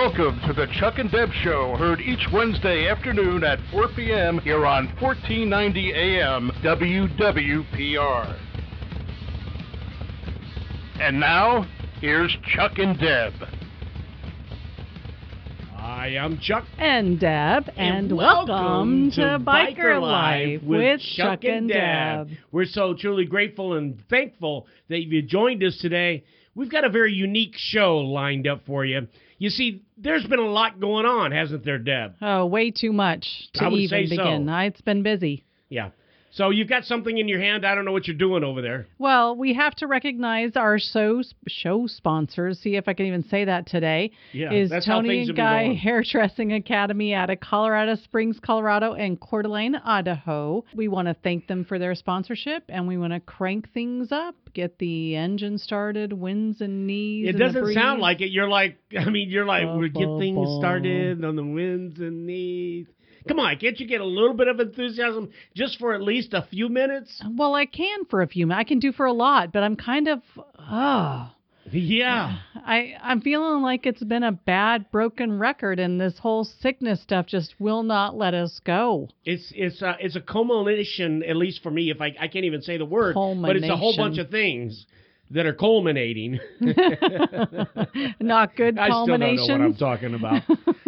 Welcome to the Chuck and Deb Show, heard each Wednesday afternoon at 4 p.m. here on 1490 AM WWPR. And now, here's Chuck and Deb. Hi, I'm Chuck. And Deb, and, welcome, to Biker Life with Chuck and Deb. We're so truly grateful and thankful that you joined us today. We've got a very unique show lined up for you. You see, there's been a lot going on, hasn't there, Deb? Oh, way too much to even say so. begin. I- It's been busy. Yeah. So you've got something in your hand. I don't know what you're doing over there. Well, we have to recognize our show show sponsors. See if I can even say that today. Yeah, is that's how Toni things and Guy. Hairdressing Academy out of Colorado Springs, Colorado, and Coeur d'Alene, Idaho. We want to thank them for their sponsorship, and we want to crank things up, get the engine started, winds and knees. It doesn't sound like it. You're like, I mean, you're like, we get things started on the winds and knees. Come on, can't you get a little bit of enthusiasm just for at least a few minutes? Well, I can for a few minutes. I can do for a lot, but I'm kind of, oh, Yeah. I I'm feeling like it's been a bad broken record, and this whole sickness stuff just will not let us go. It's it's uh, it's a culmination, at least for me. If I I can't even say the word, but it's a whole bunch of things that are culminating. Not good I still don't know what I'm talking about.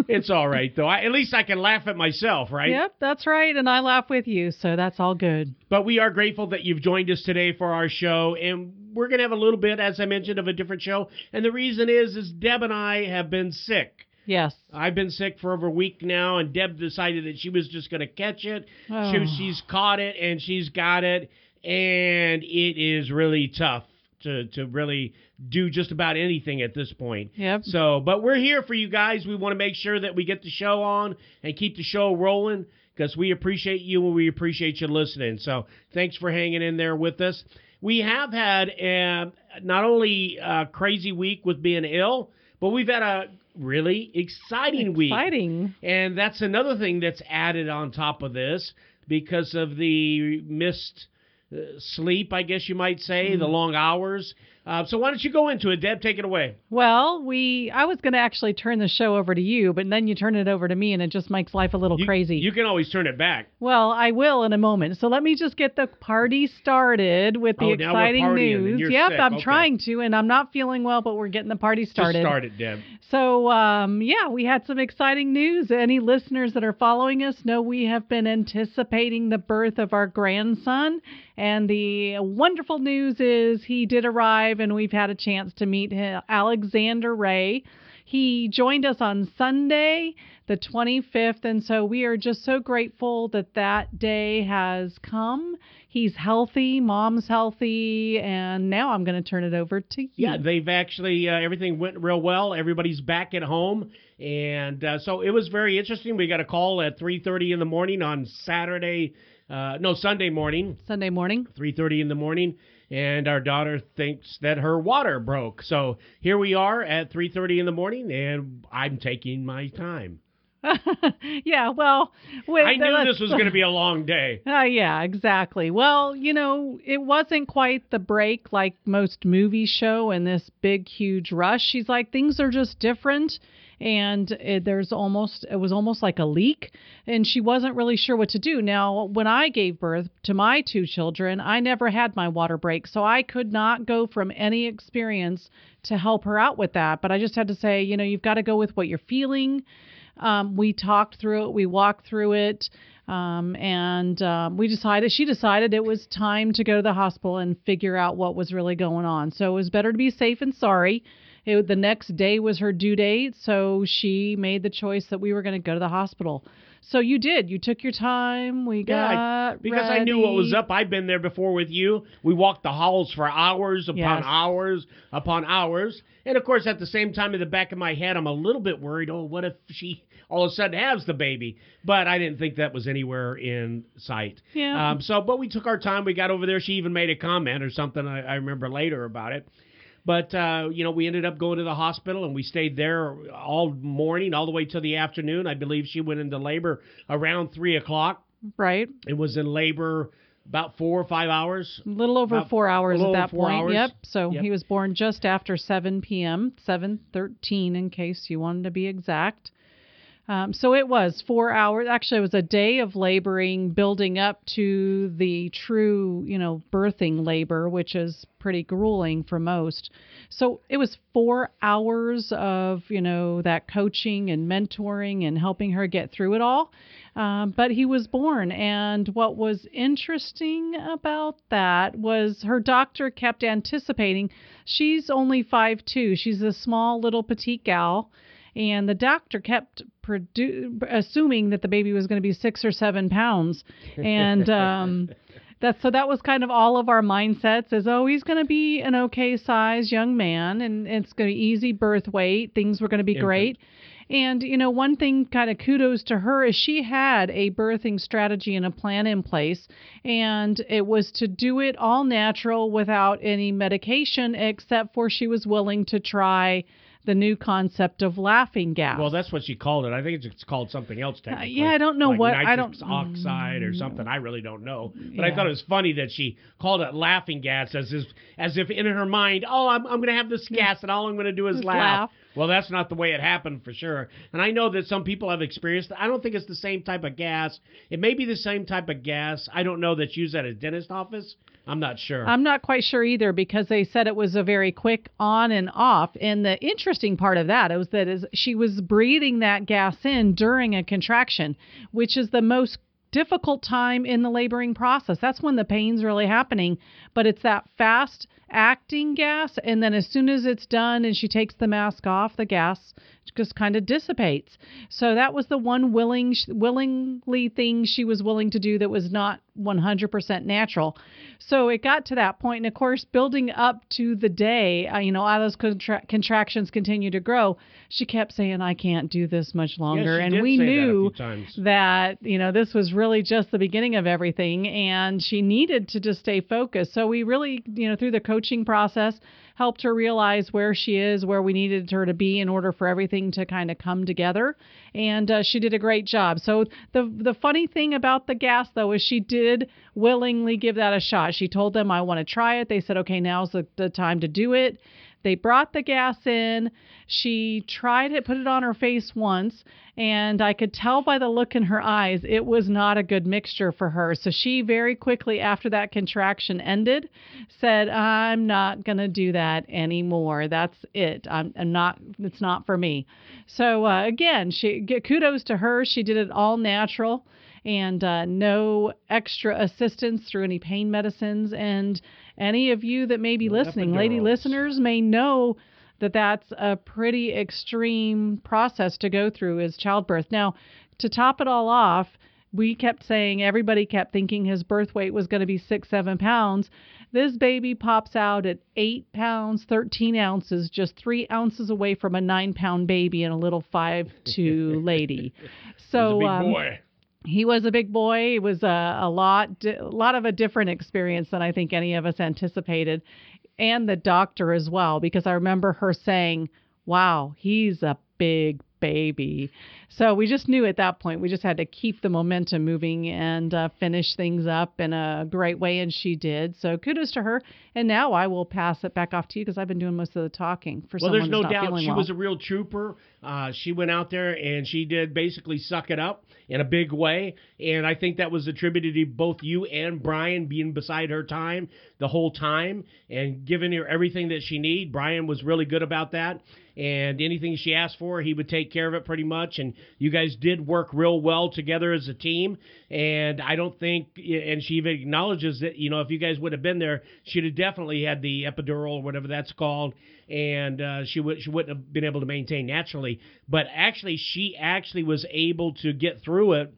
it's all right though. I, at least I can laugh at myself, right? Yep, that's right, and I laugh with you, so that's all good. But we are grateful that you've joined us today for our show, and we're gonna have a little bit, as I mentioned, of a different show. And the reason is, is Deb and I have been sick. Yes. I've been sick for over a week now, and Deb decided that she was just going to catch it. Oh. She, she's caught it, and she's got it, and it is really tough to to really do just about anything at this point. Yep. So, but we're here for you guys. We want to make sure that we get the show on and keep the show rolling because we appreciate you and we appreciate you listening. So, thanks for hanging in there with us. We have had uh, not only a crazy week with being ill, but we've had a really exciting week. Exciting. And that's another thing that's added on top of this because of the missed uh, Uh, sleep, I guess you might say, the mm-hmm. long hours. Uh, so why don't you go into it, Deb? Take it away. Well, we I was going to actually turn the show over to you, but then you turn it over to me, and it just makes life a little You- crazy. You can always turn it back. Well, I will in a moment. So let me just get the party started with the Oh, exciting news. Yep, sick. I'm Okay. trying to, and I'm not feeling well, but we're getting the party started. Just start it, Deb. So, um, yeah, we had some exciting news. Any listeners that are following us know we have been anticipating the birth of our grandson. And the wonderful news is he did arrive, and we've had a chance to meet him, Alexander Ray. He joined us on Sunday, the 25th, and so we are just so grateful that that day has come. He's healthy, mom's healthy, and now I'm going to turn it over to you. Yeah, they've actually uh, everything went real well. Everybody's back at home, and uh, so it was very interesting. We got a call at 3:30 in the morning on Saturday, uh, no Sunday morning, Sunday morning. 3:30 in the morning, and our daughter thinks that her water broke. So here we are at 3:30 in the morning, and I'm taking my time. yeah, well, with, I knew this was going to be a long day. Uh, yeah, exactly. Well, you know, it wasn't quite the break like most movies show and this big, huge rush. She's like, things are just different. And it, there's almost, it was almost like a leak. And she wasn't really sure what to do. Now, when I gave birth to my two children, I never had my water break. So I could not go from any experience to help her out with that. But I just had to say, you know, you've got to go with what you're feeling. Um, we talked through it, we walked through it, um, and um, we decided, she decided it was time to go to the hospital and figure out what was really going on. So it was better to be safe and sorry. It, the next day was her due date, so she made the choice that we were going to go to the hospital. So you did. You took your time. We got Yeah, I- because I knew what was up. I've been there before with you. We walked the halls for hours upon Yes. hours upon hours. And of course, at the same time, in the back of my head, I'm a little bit worried. Oh, what if she all of a sudden has the baby? But I didn't think that was anywhere in sight. Yeah. Um, so, but we took our time. We got over there. She even made a comment or something. I, I remember later about it. But uh, you know, we ended up going to the hospital and we stayed there all morning, all the way to the afternoon. I believe she went into labor around three o'clock Right. It was in labor about four or five hours. A little over About four hours at that point. hours. Yep. So Yep. he was born just after 7 p.m., 7:13 in case you wanted to be exact. Um, so it was four hours. Actually, it was a day of laboring, building up to the true, you know, birthing labor, which is pretty grueling for most. So it was four hours of, you know, that coaching and mentoring and helping her get through it all. Um, but he was born. And what was interesting about that was her doctor kept anticipating she's only five two. She's a small little petite gal. And the doctor kept produ- assuming that the baby was going to be six or seven pounds. And um, that's so that was kind of all of our mindsets is oh he's going to be an okay size young man and it's going to be easy birth weight things were going to be Infant. great and you know one thing kind of kudos to her is she had a birthing strategy and a plan in place and it was to do it all natural without any medication except for she was willing to try the new concept of laughing gas Well, that's what she called it. I think it's called something else uh, technically. yeah, I don't know like what- I don't- mm. oxide or something. I really don't know. But I thought it was funny that she called it laughing gas as if, as if in her mind, oh, I'm, I'm going to have this gas and all I'm going to do is laugh. laugh. Well, that's not the way it happened for sure. And I know that some people have experienced. I don't think it's the same type of gas. It may be the same type of gas. I don't know that's used at a dentist office. I'm not sure. I'm not quite sure either because they said it was a very quick on and off. And the interesting part of that was that is she was breathing that gas in during a contraction, which is the most difficult time in the laboring process. That's when the pain's really happening, but it's that fast acting gas and then as soon as it's done and she takes the mask off, the gas just kind of dissipates. So that was the one willing willingly thing she was willing to do that was not 100% natural. So it got to that point, and of course, building up to the day, uh, you know, all those contra- contractions continue to grow, she kept saying, "I can't do this much longer," and we say that knew that you know this was really just the beginning of everything, and she needed to just stay focused. So we really, you know, through the coaching process, helped her realize where she is, where we needed her to be in order for everything to kind of come together. And uh, she did a great job. So the the funny thing about the gas though is she did willingly give that a shot. She told them, "I want to try it." They said, "Okay, now's the, the time to do it." They brought the gas in. She tried it, put it on her face once, and I could tell by the look in her eyes it was not a good mixture for her. So she very quickly, after that contraction ended, said, I'm not going to do that anymore. That's it. I'm, I'm not, it's not for me. So uh, again, she kudos to her. She did it all natural and uh, no extra assistance through any pain medicines. And any of you that may be listening, lady listeners, may know that that's a pretty extreme process to go through is childbirth. Now, to top it all off, we kept saying everybody kept thinking his birth weight was going to be six, seven pounds. This baby pops out at eight pounds, 13 ounces, just three ounces away from a nine pound baby and a little five two lady. So, a big um, boy. he was a big boy. It was a, a lot, di- a lot of a different experience than I think any of us anticipated, and the doctor as well, because I remember her saying, "Wow, he's a big baby." So we just knew at that point we just had to keep the momentum moving and uh, finish things up in a great way, and she did. So kudos to her. And now I will pass it back off to you because I've been doing most of the talking for Well, someone there's no doubt she well. was a real trooper. Uh, she went out there and she did basically suck it up in a big way, and I think that was attributed to both you and Brian being beside her time the whole time and giving her everything that she need. Brian was really good about that, and anything she asked for, he would take care of it pretty much. And you guys did work real well together as a team. And I don't think, and she even acknowledges that you know if you guys would have been there, she'd have definitely had the epidural or whatever that's called and uh, she would she wouldn't have been able to maintain naturally. But actually, she actually was able to get through it,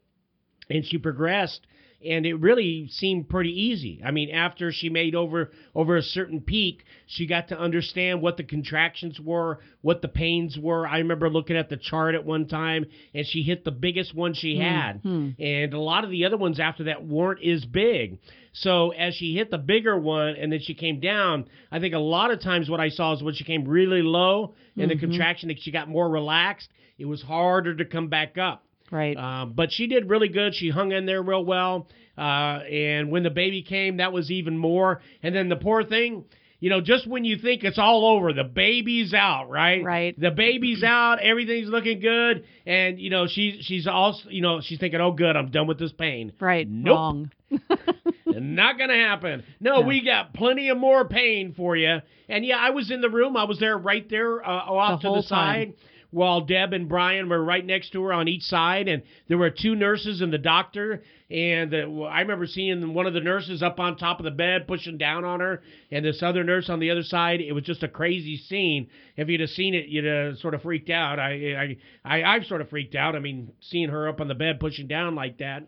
and she progressed. And it really seemed pretty easy. I mean, after she made over over a certain peak, she got to understand what the contractions were, what the pains were. I remember looking at the chart at one time, and she hit the biggest one she hmm, had, hmm. and a lot of the other ones after that weren't as big. So as she hit the bigger one and then she came down, I think a lot of times what I saw is when she came really low in the mm-hmm. contraction, that she got more relaxed. It was harder to come back up. Right. Um, but she did really good. She hung in there real well. Uh, and when the baby came, that was even more. And then the poor thing, you know, just when you think it's all over, the baby's out, right? Right. The baby's out, everything's looking good, and you know she's she's also you know she's thinking, oh good, I'm done with this pain. right. Nope. Wrong. Not gonna happen. No, No. we got plenty of more pain for you. And yeah, I was in the room. I was there right there uh, off The to the side. time. While Deb and Brian were right next to her on each side, and there were two nurses and the doctor. And uh, well, I remember seeing one of the nurses up on top of the bed pushing down on her, and this other nurse on the other side. It was just a crazy scene. If you'd have seen it, you'd have sort of freaked out. I, I, I, I've sort of freaked out. I mean, seeing her up on the bed pushing down like that.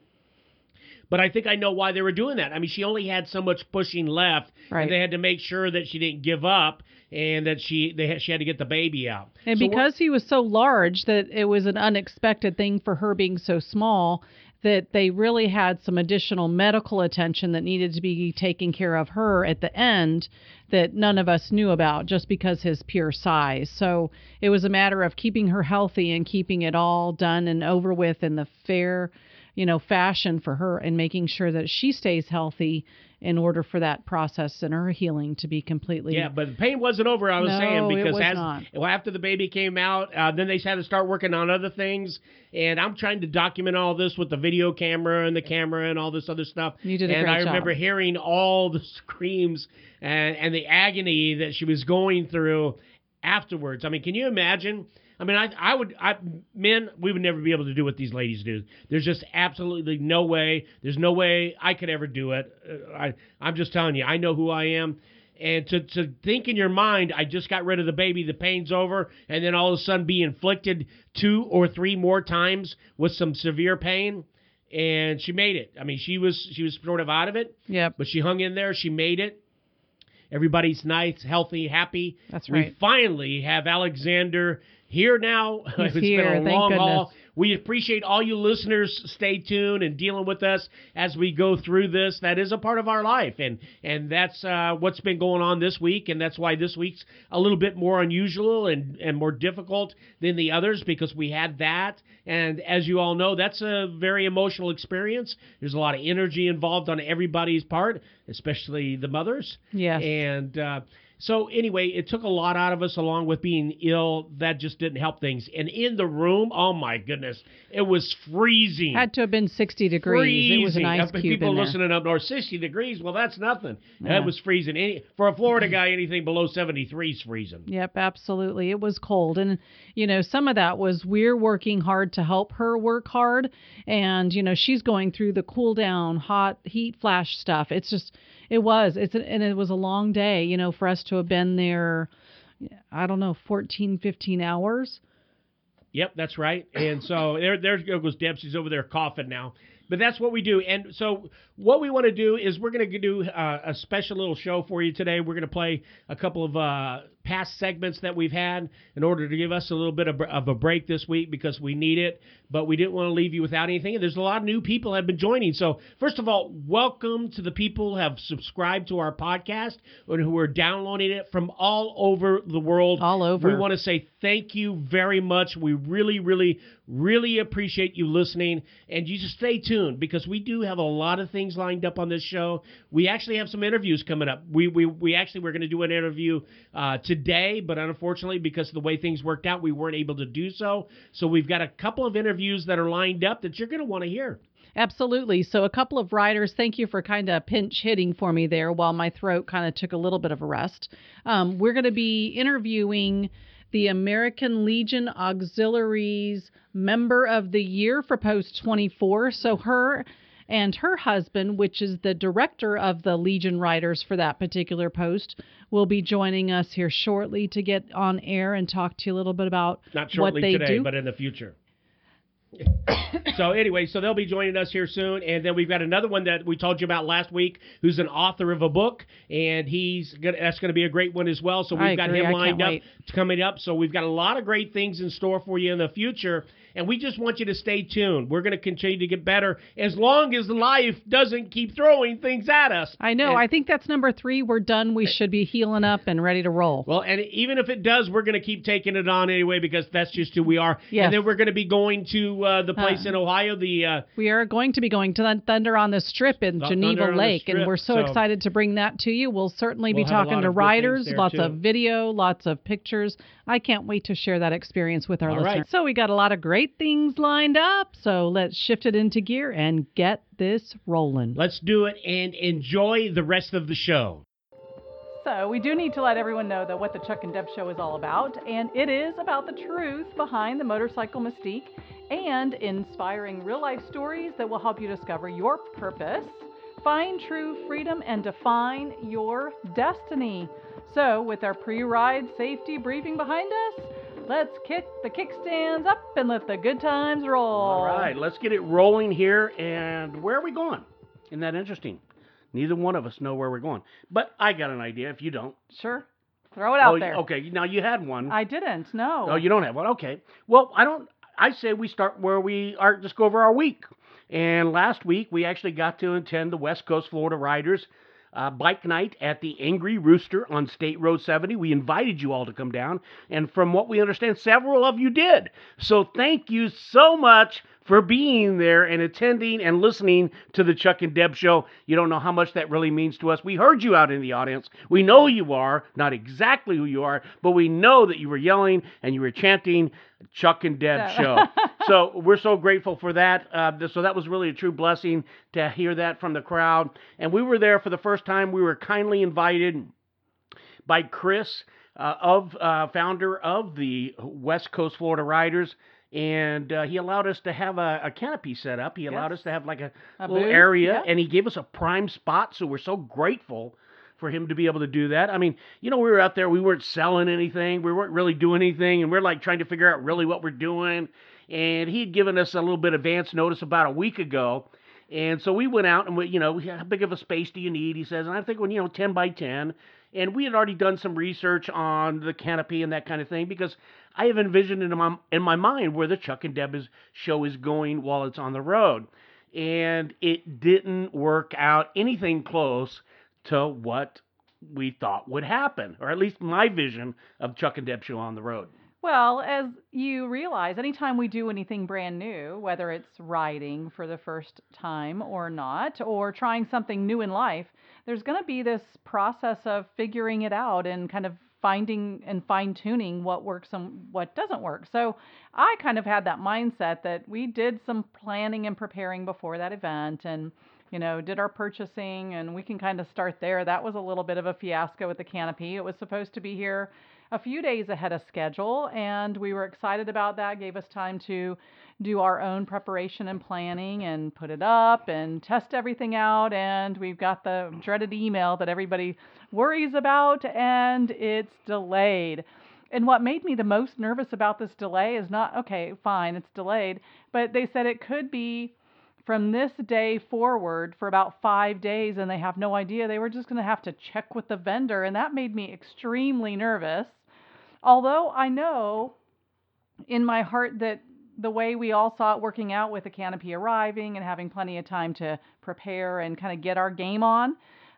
But I think I know why they were doing that. I mean, she only had so much pushing left, Right. and they had to make sure that she didn't give up and that she they had, she had to get the baby out. And So because he was so large that it was an unexpected thing for her being so small that they really had some additional medical attention that needed to be taken care of her at the end that none of us knew about just because his pure size. So it was a matter of keeping her healthy and keeping it all done and over with in the fair, you know, fashion for her and making sure that she stays healthy in order for that process and her healing to be completely yeah, but the pain wasn't over. I was No, saying because as not. well, after the baby came out, uh, then they had to start working on other things, and I'm trying to document all this with the video camera and the camera and all this other stuff. You did a and great I job. remember hearing all the screams and and the agony that she was going through afterwards. I mean, can you imagine? I mean, I I would I men we would never be able to do what these ladies do. There's just absolutely no way. There's no way I could ever do it. Uh, I I'm just telling you. I know who I am. And to, to think in your mind, I just got rid of the baby, the pain's over, and then all of a sudden be inflicted two or three more times with some severe pain, and she made it. I mean, she was she was sort of out of it, Yep. but she hung in there. She made it. Everybody's nice, healthy, happy. That's right. We finally have Alexander here now. He's it's been here, a thank long haul. goodness. We appreciate all you listeners. Stay tuned and dealing with us as we go through this. That is a part of our life, and and that's uh, what's been going on this week, and that's why this week's a little bit more unusual and and more difficult than the others because we had that. And as you all know, that's a very emotional experience. There's a lot of energy involved on everybody's part, especially the mothers. Yes. And uh, so, anyway, it took a lot out of us along with being ill. That just didn't help things. And in the room, oh my goodness, it was freezing. Had to have been 60 degrees. It was an Freezing. ice Uh, cube People in there. listening up north, 60 degrees. Well, that's nothing. Yeah. That was freezing. Any, for a Florida guy, anything below 73 is freezing. Yep, absolutely. It was cold. And, you know, some of that was we're working hard to help her work hard. And, you know, she's going through the cool down, hot, heat flash stuff. It's just, it was. It's, and it was a long day, you know, for us to have been there, I don't know, 14, 15 hours. Yep, that's right. And so there, there goes Deb. She's over there coughing now. But that's what we do. And so what we want to do is we're going to do uh, a special little show for you today. We're going to play a couple of uh, past segments that we've had in order to give us a little bit of, of a break this week because we need it. But we didn't want to leave you without anything. And there's a lot of new people have been joining. So first of all, welcome to the people who have subscribed to our podcast and who are downloading it from all over the world. All over. We want to say thank you very much. We really, really, really appreciate you listening. And you just stay tuned because we do have a lot of things lined up on this show. We actually have some interviews coming up. We we, we actually were going to do an interview uh, today, but unfortunately, because of the way things worked out, we weren't able to do so. So we've got a couple of interviews that are lined up that you're going to want to hear. Absolutely. So, a couple of writers, thank you for kind of pinch hitting for me there while my throat kind of took a little bit of a rest. Um, we're going to be interviewing the American Legion Auxiliaries Member of the Year for Post 24. So, her and her husband, which is the director of the Legion Riders for that particular post, will be joining us here shortly to get on air and talk to you a little bit about Not shortly what they today, do. but in the future. so anyway, so they'll be joining us here soon, and then we've got another one that we told you about last week, who's an author of a book, and he's gonna, that's going to be a great one as well. So we've got agree. him lined up wait. coming up. So we've got a lot of great things in store for you in the future. And we just want you to stay tuned. We're going to continue to get better as long as life doesn't keep throwing things at us. I know. And- I think that's number three. We're done. We should be healing up and ready to roll. Well, and even if it does, we're going to keep taking it on anyway because that's just who we are. Yes. And then we're going to be going to uh, the place Uh, in Ohio. The uh, We are going to be going to Thun- Thunder on the Strip in Th- Geneva Lake, Strip, and we're so, so- excited to bring that to you. We'll certainly We'll be talking to riders, lots too. of video, lots of pictures. I can't wait to share that experience with our All listeners. right. So we got a lot of great things lined up. So let's shift it into gear and get this rolling. let's do it and enjoy the rest of the show. So, we do need to let everyone know that what the Chuck and Deb show is all about, and it is about the truth behind the motorcycle mystique and inspiring real life stories that will help you discover your purpose, find true freedom, and define your destiny. So, with our pre ride safety briefing behind us, let's kick the kickstands up and let the good times roll. All right, let's get it rolling here. And where are we going? Isn't that interesting? Neither one of us know where we're going, but I got an idea. If you don't, Sure. Throw it out oh, there. okay. Now you had one. I didn't, no. Oh, you don't have one. Okay. Well, I don't. I say we start where we are. Just go over our week. And last week we actually got to attend the West Coast Florida Riders uh, bike night at the Angry Rooster on State Road 70. We invited you all to come down, and from what we understand, several of you did. So thank you so much for being there and attending and listening to the Chuck and Deb show. You don't know how much that really means to us. We heard you out in the audience. We know you are, not exactly who you are, but we know that you were yelling and you were chanting Chuck and Deb So- show. so we're so grateful for that. Uh, so that was really a true blessing to hear that from the crowd. And we were there for the first time. We were kindly invited by Chris, uh, of uh, founder of the West Coast Florida Riders. And uh, he allowed us to have a, a canopy set up. He allowed us to have like a, A little booth, area, yeah. and he gave us a prime spot. So we're so grateful for him to be able to do that. I mean, you know, we were out there, we weren't selling anything, we weren't really doing anything, and we're like trying to figure out really what we're doing. And he had given us a little bit of advance notice about a week ago. And so we went out and we, you know, how big of a space do you need? He says, and I'm thinking, you know, 10 by 10. And we had already done some research on the canopy and that kind of thing because I have envisioned in my, in my mind where the Chuck and Deb's show is going while it's on the road. And it didn't work out anything close to what we thought would happen, or at least my vision of Chuck and Deb show on the road. Well, as you realize, anytime we do anything brand new, whether it's riding for the first time or not, or trying something new in life, there's going to be this process of figuring it out and kind of finding and fine tuning what works and what doesn't work. So I kind of had that mindset that we did some planning and preparing before that event and you know, did our purchasing and we can kind of start there. That was a little bit of a fiasco with the canopy. It was supposed to be here a few days ahead of schedule and we were excited about that. Gave us time to do our own preparation and planning and put it up and test everything out and we've got the dreaded email that everybody worries about and it's delayed. And what made me the most nervous about this delay is not okay, fine, it's delayed, but they said it could be from this day forward for about five days and they have no idea. They were just going to have to check with the vendor, and that made me extremely nervous. Although I know in my heart that the way we all saw it working out with the canopy arriving and having plenty of time to prepare and kind of get our game on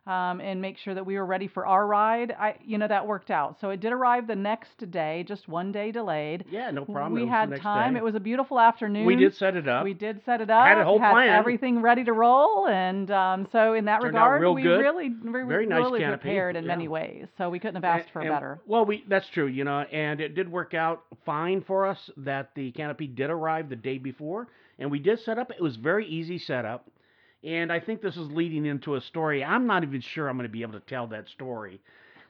um, and make sure that we were ready for our ride, I, you know, that worked out. So it did arrive the next day, just one day delayed. Yeah, no problem. We had time. day. It was a beautiful afternoon. We did set it up. We did set it up. Had a whole plan. everything ready to roll, and um, so in that Turned regard, real we good. really, we Very nice really canopy, prepared in yeah. many ways. So we couldn't have asked And- for and- better. Well, we that's true, you know, and it did work out fine for us that the canopy did arrive the day before, and we did set up. It was very easy setup, and I think this is leading into a story. I'm not even sure I'm going to be able to tell that story,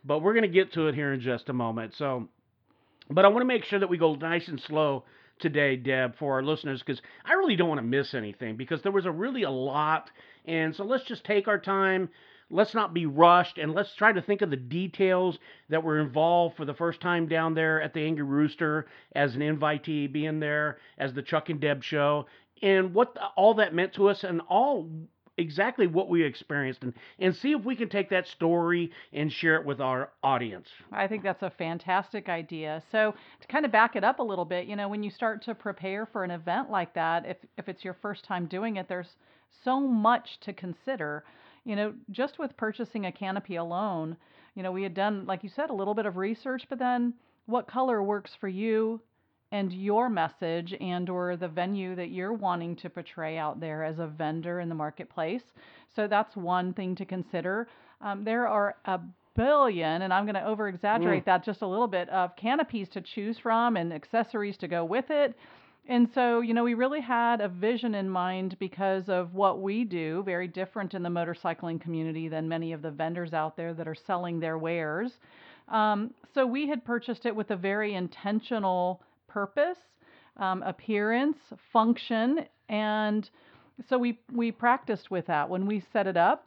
but we're going to get to it here in just a moment. So, but I want to make sure that we go nice and slow today, Deb, for our listeners, because I really don't want to miss anything because there was a really a lot, and so let's just take our time. Let's not be rushed, and let's try to think of the details that were involved for the first time down there at the Angry Rooster as an invitee, being there as the Chuck and Deb show, and what the, all that meant to us, and all exactly what we experienced, and and see if we can take that story and share it with our audience. I think that's a fantastic idea. So to kind of back it up a little bit, you know, when you start to prepare for an event like that, if if it's your first time doing it, there's so much to consider. You know, just with purchasing a canopy alone, you know, we had done, like you said, a little bit of research, but then what color works for you and your message and or the venue that you're wanting to portray out there as a vendor in the marketplace. So that's one thing to consider. Um, there are a billion, and I'm going to over exaggerate Mm. that just a little bit, of canopies to choose from and accessories to go with it. And so, you know, we really had a vision in mind because of what we do, very different in the motorcycling community than many of the vendors out there that are selling their wares. Um, so we had purchased it with a very intentional purpose, um, appearance, function, and so we we practiced with that when we set it up.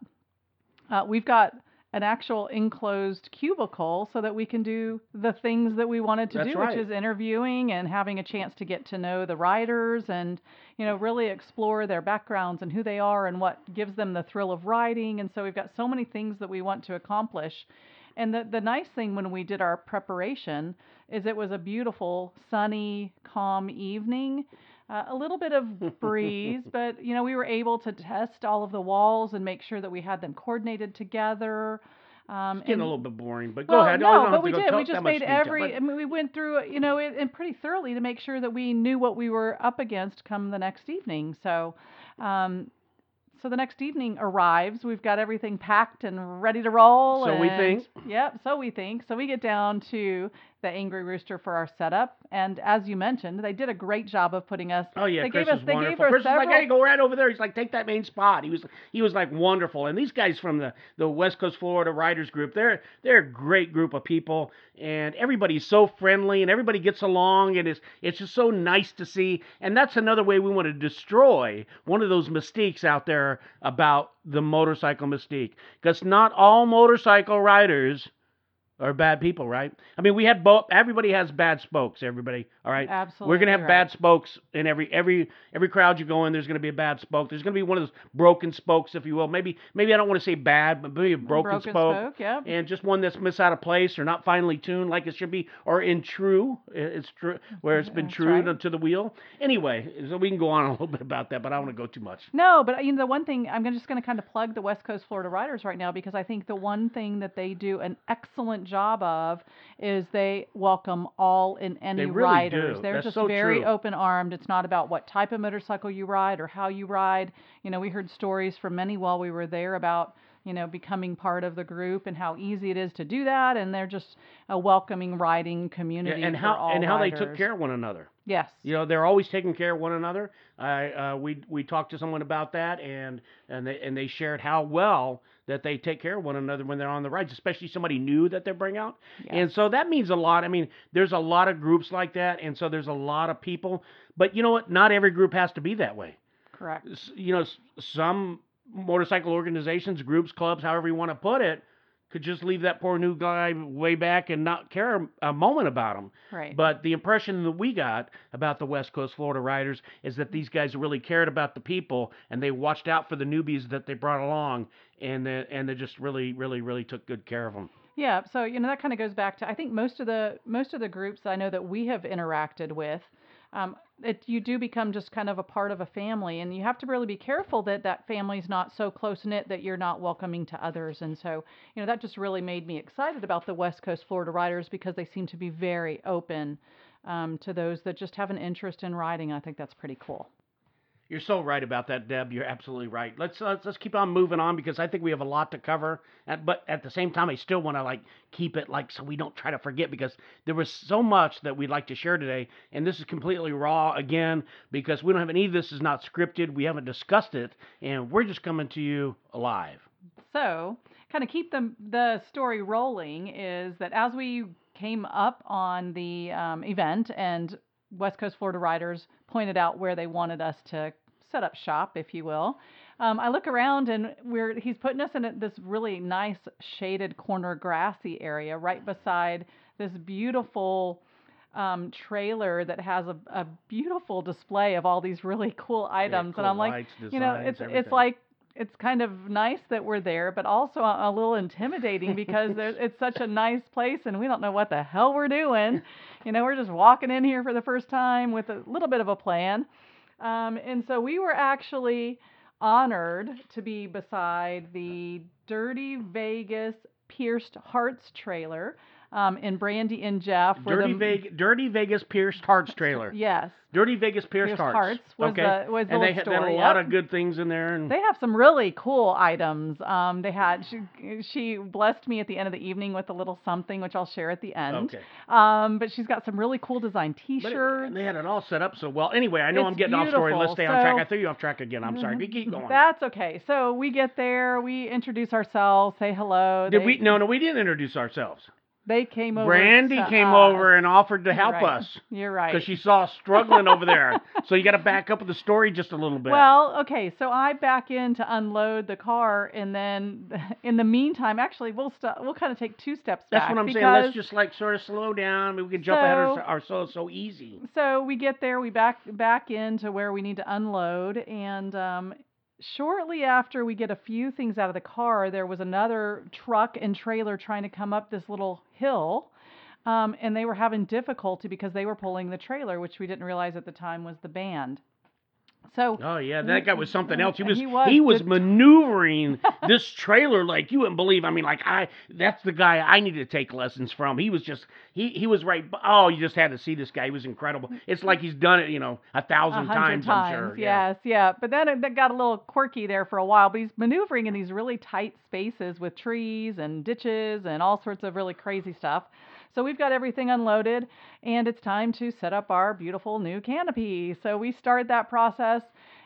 Uh, we've got an actual enclosed cubicle so that we can do the things that we wanted to That's do, right. which is interviewing and having a chance to get to know the riders and you know really explore their backgrounds and who they are and what gives them the thrill of riding. And so we've got so many things that we want to accomplish. And the, the nice thing when we did our preparation is it was a beautiful, sunny, calm evening. Uh, a little bit of breeze, but you know we were able to test all of the walls and make sure that we had them coordinated together. Um, It's getting and- a little bit boring, but go well, ahead. No, have but we did. We just made detail, every. but- I mean, we went through you know, it, and pretty thoroughly to make sure that we knew what we were up against come the next evening. So, um, so the next evening arrives. We've got everything packed and ready to roll. So we think. Yep. So we think. So we get down to the Angry Rooster for our setup, and as you mentioned, they did a great job of putting us. Oh yeah, they Chris gave us. They wonderful. gave us Chris several. like, hey, go right over there. He's like, take that main spot. He was he was like wonderful. And these guys from the the West Coast Florida Riders Group, they're they're a great group of people, and everybody's so friendly, and everybody gets along, and it's it's just so nice to see. And that's another way we want to destroy one of those mistakes out there about the motorcycle mystique, because not all motorcycle riders are bad people, right? I mean, we had both. Everybody has bad spokes. Everybody, all right. Absolutely. We're gonna have right. bad spokes in every every every crowd you go in. There's gonna be a bad spoke. There's gonna be one of those broken spokes, if you will. Maybe maybe I don't want to say bad, but maybe a broken, spoke, Yep. and just one that's mis out of place or not finely tuned like it should be, or in true. It's true where it's been true right. to the wheel. Anyway, so we can go on a little bit about that, but I don't want to go too much. No, but you know the one thing I'm just going to kind of plug the West Coast Florida Riders right now because I think the one thing that they do an excellent job of is they welcome all and any They really riders. do. They're That's just so very true. open armed. It's not about what type of motorcycle you ride or how you ride. You know, we heard stories from many while we were there about you know becoming part of the group and how easy it is to do that and they're just a welcoming riding Yeah, community and for how all and how they took care of one another. yes You know, they're always taking care of one another. I uh, we we talked to someone about that, and and they and they shared how well that they take care of one another when they're on the rides, especially somebody new that they bring out. yes. And so that means a lot. I mean, there's a lot of groups like that, and so there's a lot of people. But you know what? Not every group has to be that way. correct You know, some motorcycle organizations, groups, clubs, however you want to put it, could just leave that poor new guy way back and not care a moment about him. right But the impression that we got about the West Coast Florida Riders is that these guys really cared about the people and they watched out for the newbies that they brought along and they, and they just really, really, really took good care of them. Yeah, so you know that kind of goes back to I think most of the most of the groups I know that we have interacted with, um, it, you do become just kind of a part of a family, and you have to really be careful that that family's not so close knit that you're not welcoming to others. And so you know that just really made me excited about the West Coast Florida Riders because they seem to be very open um, to those that just have an interest in riding. I think that's pretty cool. You're so right about that, Deb. You're absolutely right. Let's let's, let's keep on moving on because I think we have a lot to cover. But at the same time, I still want to like keep it like so we don't try to forget because there was so much that we'd like to share today, and this is completely raw again because we don't have any of this is not scripted. We haven't discussed it, and we're just coming to you alive. So, kind of keep the the story rolling is that as we came up on the um, event and West Coast Florida Riders pointed out where they wanted us to set up shop, if you will. Um, I look around and we're he's putting us in this really nice shaded corner grassy area right beside this beautiful um, trailer that has a, a beautiful display of all these really cool items. cool and I'm like, lights, you know, it's everything. it's like it's kind of nice that we're there, but also a, a little intimidating because there, it's such a nice place and we don't know what the hell we're doing. You know, we're just walking in here for the first time with a little bit of a plan. Um, and so we were actually honored to be beside the Dirty Vegas Pierced Hearts trailer. Um, and Brandy and Jeff. were Dirty, the, Vegas, Dirty Vegas Pierced Hearts trailer. Yes. Dirty Vegas Pierced, Pierced Hearts. Hearts was okay. the- was the and they had, they had a lot yep. of good things in there. And They have some really cool items. Um, they had she, she blessed me at the end of the evening with a little something, which I'll share at the end. Okay. Um, but she's got some really cool design T-shirts. they had it all set up so well. Anyway, I know I'm It's getting off story. Let's beautiful. stay on track. I threw you off track again. I'm sorry. We keep going. That's okay. So we get there, we introduce ourselves, say hello. Did they, we? No, no, we didn't introduce ourselves. They came over. Brandy to came us. over and offered to help Right. us You're right. because she saw us struggling over there. So you got to back up with the story just a little bit. Well, okay, so I back in to unload the car, and then in the meantime, actually, we'll st- we'll kind of take two steps that's back. what I'm saying. because- Let's just like sort of slow down. We can jump ahead of So- ourselves so easy. So we get there, we back back into where we need to unload, and um, shortly after we get a few things out of the car, there was another truck and trailer trying to come up this little hill. Um, and they were having difficulty because they were pulling the trailer, which we didn't realize at the time was the band. So Oh yeah, that guy was something else. He was He he was. was, maneuvering this trailer like you wouldn't believe. I mean, like I that's the guy I need to take lessons from. He was just he he was right. Oh, you just had to see this guy. He was incredible. It's like he's done it, you know, a thousand hundred times. I'm sure. Yeah. Yes, yeah. But then it, that got a little quirky there for a while. But he's maneuvering in these really tight spaces with trees and ditches and all sorts of really crazy stuff. So we've got everything unloaded, and it's time to set up our beautiful new canopy. So we start that process.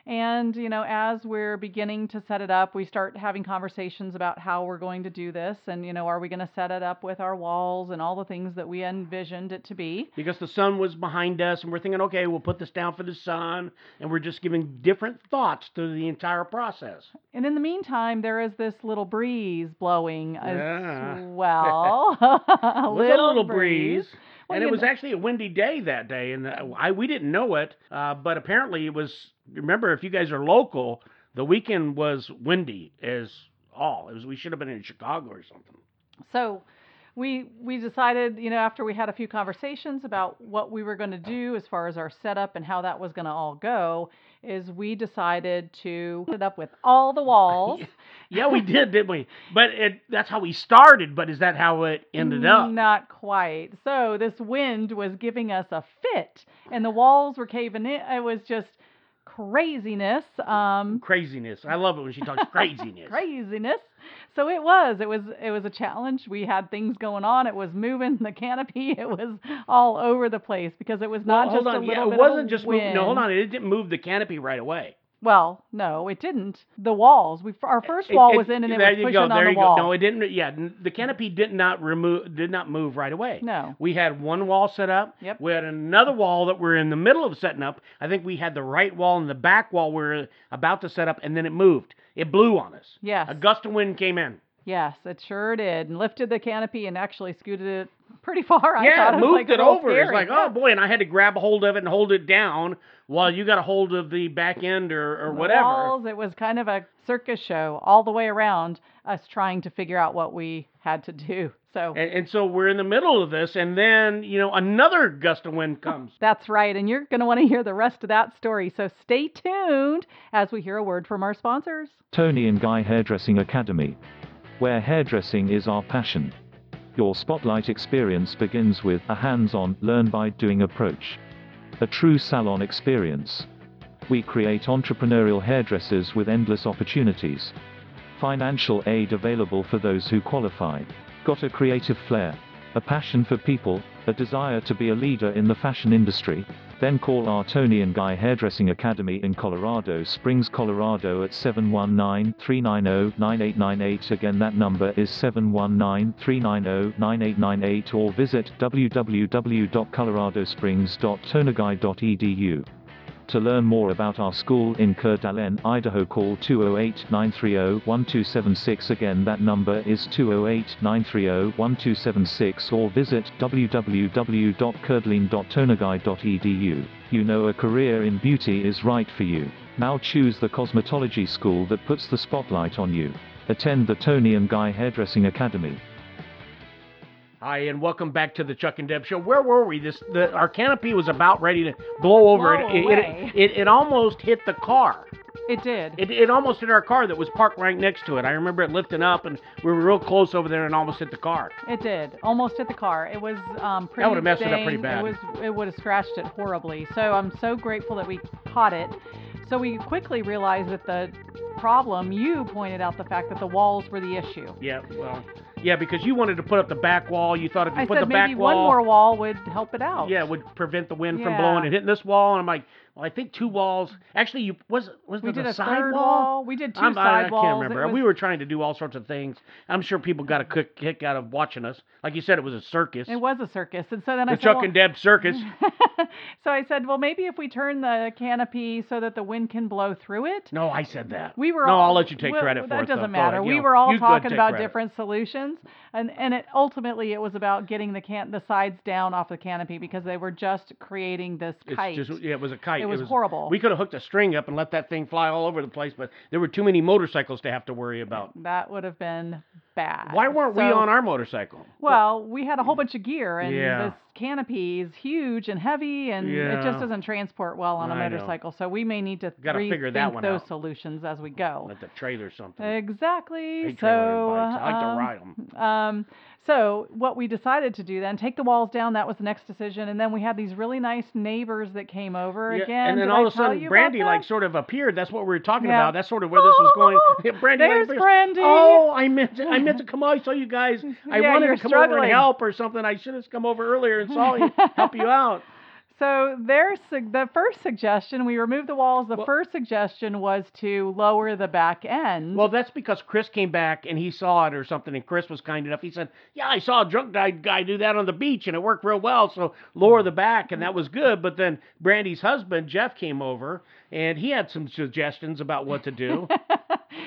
And, you know, as we're beginning to set it up, we start having conversations about how we're going to do this. And, you know, are we going to set it up with our walls and all the things that we envisioned it to be? Because the sun was behind us, and we're thinking, okay, we'll put this down for the sun, and we're just giving different thoughts to the entire process. And in the meantime, there is this little breeze blowing Yeah. as well. A a little breeze. Well, and it was know- actually a windy day that day, and uh, I we didn't know it, uh, but apparently it was. Remember, if you guys are local, the weekend was windy as all. It was. We should have been in Chicago or something. So we we decided, you know, after we had a few conversations about what we were going to do as far as our setup and how that was going to all go, is we decided to put it up with all the walls. Yeah, we did, didn't we? But it, that's how we started. But is that how it ended up? Mm, not quite. So this wind was giving us a fit, and the walls were caving in. It was just craziness. Um, Craziness. I love it when she talks craziness. craziness. So it was. It was. It was a challenge. We had things going on. It was moving the canopy. It was all over the place because it was not hold just on. a Yeah, little it bit wasn't of a just moving. No, hold on. It didn't move the canopy right away. Well, no, it didn't. The walls. We our first wall it- was in, and it was pushing go. on There the you wall. go. No, it didn't. Yeah, the canopy did not remove. Did not move right away. No. We had one wall set up. Yep. We had another wall that we're in the middle of setting up. I think we had the right wall and the back wall we are about to set up, and then it moved. It blew on us. Yes. A gust of wind came in. Yes, it sure did, and lifted the canopy and actually scooted it pretty far. I yeah, thought it it moved like it over. It's scary. like, oh boy, and I had to grab a hold of it and hold it down while you got a hold of the back end or, or The whatever. walls, it was kind of a circus show all the way around. Us trying to figure out what we had to do. So And, and so we're in the middle of this, and then you know another gust of wind comes. that's right, and you're going to want to hear the rest of that story. So stay tuned as we hear a word from our sponsors. Toni and Guy Hairdressing Academy. Where hairdressing is our passion. Your spotlight experience begins with a hands on, learn by doing approach. A true salon experience. We create entrepreneurial hairdressers with endless opportunities. Financial aid available for those who qualify. Got a creative flair, a passion for people, a desire to be a leader in the fashion industry? Then call our Toni and Guy Hairdressing Academy in Colorado Springs, Colorado at 719-390-9898. Again, that number is 719-390-9898 or visit www.coloradosprings.tonaguy.edu. To learn more about our school in Coeur d'Alene, Idaho, call 208-930-1276. Again, that number is 208-930-1276 or visit www.coeurdalene.tonaguy.edu. You know a career in beauty is right for you. Now choose the cosmetology school that puts the spotlight on you. Attend the Toni and Guy Hairdressing Academy. Hi, and welcome back to the Chuck and Deb Show. Where were we? This the our canopy was about ready to blow over. Blow it, it, away. it it it almost hit the car. It did. It, it almost hit our car that was parked right next to it. I remember it lifting up, and we were real close over there, and almost hit the car. It did. Almost hit the car. It was um, pretty. That would've messed it up pretty bad. It was. It would have scratched it horribly. So I'm so grateful that we caught it. So we quickly realized that the problem. You pointed out the fact that the walls were the issue. Yeah, well, yeah, because you wanted to put up the back wall. You thought if you I put said the back maybe wall, one more wall would help it out. yeah, it would prevent the wind from Yeah. blowing and hitting this wall. And I'm like, well, I think two walls. Actually, you was was We there did the a side third wall? We did 2 I'm- I, side I walls. can't remember. was- We were trying to do all sorts of things. I'm sure people got a quick kick out of watching us. Like you said, it was a circus. It was a circus, and so then the I said, Chuck well- and Deb circus. so I said, well, maybe if we turn the canopy so that the wind can blow through it. No, I said that. We were No, all, I'll let you take well, credit for that it, though. doesn't Go matter. we were all you go ahead and talking about credit. different solutions, and and it ultimately it was about getting the can the sides down off the canopy because they were just creating this It's kite. just yeah, it was a kite. It was horrible. We could have hooked a string up and let that thing fly all over the place, but there were too many motorcycles to have to worry about. that would have been bad. Why weren't we on our motorcycle? Well, we had a whole bunch of gear, and Yeah. this canopy is huge and heavy, and it just doesn't transport well on a I know. motorcycle. So we may need to Gotta figure that one those out. solutions as we go. Let the trailer something. Exactly. So, bikes. I like to um, ride 'em. Um, so what we decided to do then, take the walls down. That was the next decision, and then we had these really nice neighbors that came over Yeah, again. and then Did all I of a sudden, Brandy like sort of appeared. That's what we were talking Yeah. about. That's sort of where this was going. Oh, Brandy, There's like, Brandy. Oh, I meant to, I meant to come out. I saw you guys. I Yeah, wanted to come over and help or something. I should have come over earlier and saw you, help you out. So their sug- the first suggestion, we removed the walls. The Well- first suggestion was to lower the back end. Well, that's because Chris came back and he saw it or something, and Chris was kind enough. He said, "Yeah, I saw a drunk guy do that on the beach, and it worked real well. So lower the back, and that was good." But then Brandy's husband Jeff came over, and he had some suggestions about what to do.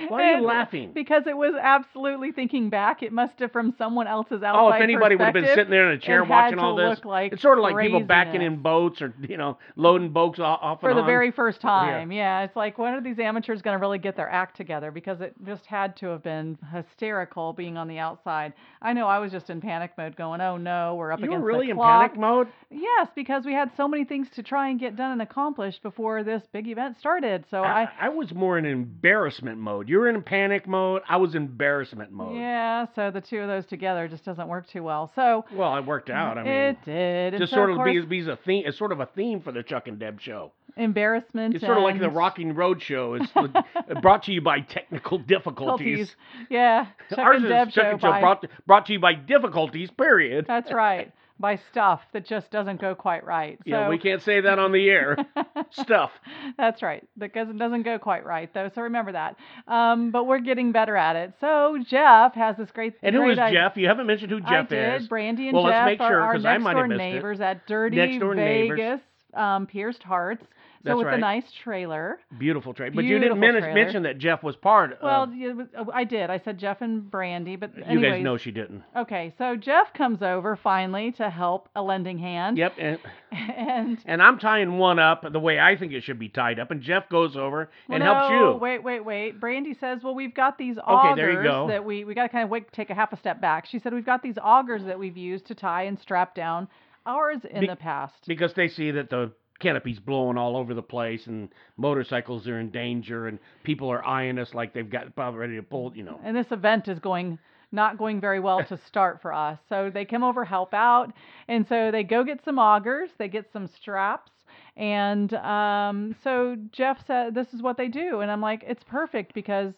Why are you And laughing? Because it was absolutely thinking back. It must have from someone else's outside Oh, if anybody would have been sitting there in a chair watching all this, like it's sort of like people backing in boats or you know loading boats off, for the on. very first time. Yeah. it's like when are these amateurs going to really get their act together? Because it just had to have been hysterical being on the outside. I know I was just in panic mode, going, "Oh no, we're up You were really the in panic mode. Yes, because we had so many things to try and get done and accomplished before this big event started. So I, I, I was more in embarrassment mode. You were in panic mode. I was in embarrassment mode. yeah, so the two of those together just doesn't work too well. So Well, it worked out. I mean, it did. Just so, sort of course, be, be a theme. It's sort of a theme for the Chuck and Deb show. embarrassment. It's sort of like the Rocking Road show. It's brought to you by technical difficulties. Yeah, Chuck Ours and is Deb Chuck show and Show brought brought to you by difficulties. Period. That's right. By stuff that just doesn't go quite right. yeah, we can't say that on the air. Stuff. That's right, because it doesn't go quite right though. So remember that. Um, but we're getting better at it. So Jeff has this great. And who great is. Jeff? You haven't mentioned who Jeff I did. is. Brandy and Well, let's Jeff make sure, are our next door missed it. neighbors at Dirty Next door neighbors. Vegas, um, Pierced Hearts. So That's with right. the nice trailer. Beautiful trailer. But you didn't men- mention that Jeff was part of. Well, was, uh, I did. I said Jeff and Brandy, but you guys know she didn't. Okay, so Jeff comes over finally to help a lending hand. Yep. And, And and I'm tying one up the way I think it should be tied up, and Jeff goes over and Well, helps no, you. Wait, wait, wait. Brandy says, "Well, we've got these Okay, augers there you go. that we we got to kind of wait, take a half a step back." She said, "We've got these augers that we've used to tie and strap down ours in Be- the past." because they see that the canopy's blowing all over the place and motorcycles are in danger and people are eyeing us like they've got about ready to pull, you know. and this event is going not going very well to start for us. So they come over help out, and so they go get some augers, they get some straps, and um, so Jeff said this is what they do, and I'm like, it's perfect because.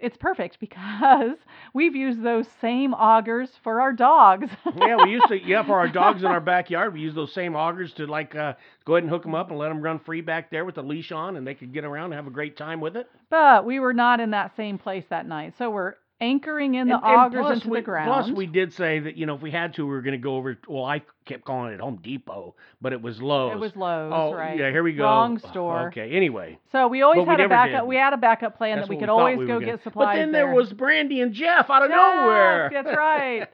It's perfect because we've used those same augers for our dogs. yeah, we used to yeah for our dogs in our backyard. We use those same augers to like uh, go ahead and hook them up and let them run free back there with a leash on, and they could get around and have a great time with it. But we were not in that same place that night. So we're anchoring in the And- augers into we, the ground. Plus, we did say that you know if we had to, we were going to go over. Well, I kept calling it Home Depot, but it was Lowe's. it was Lowe's, Oh right? yeah, here we go. Wrong store. Okay. Anyway, So we always But we had a backup. did. We had a backup plan that's that we could thought always we go get supplies. But then there there was Brandy and Jeff out of Jeff, nowhere. That's right.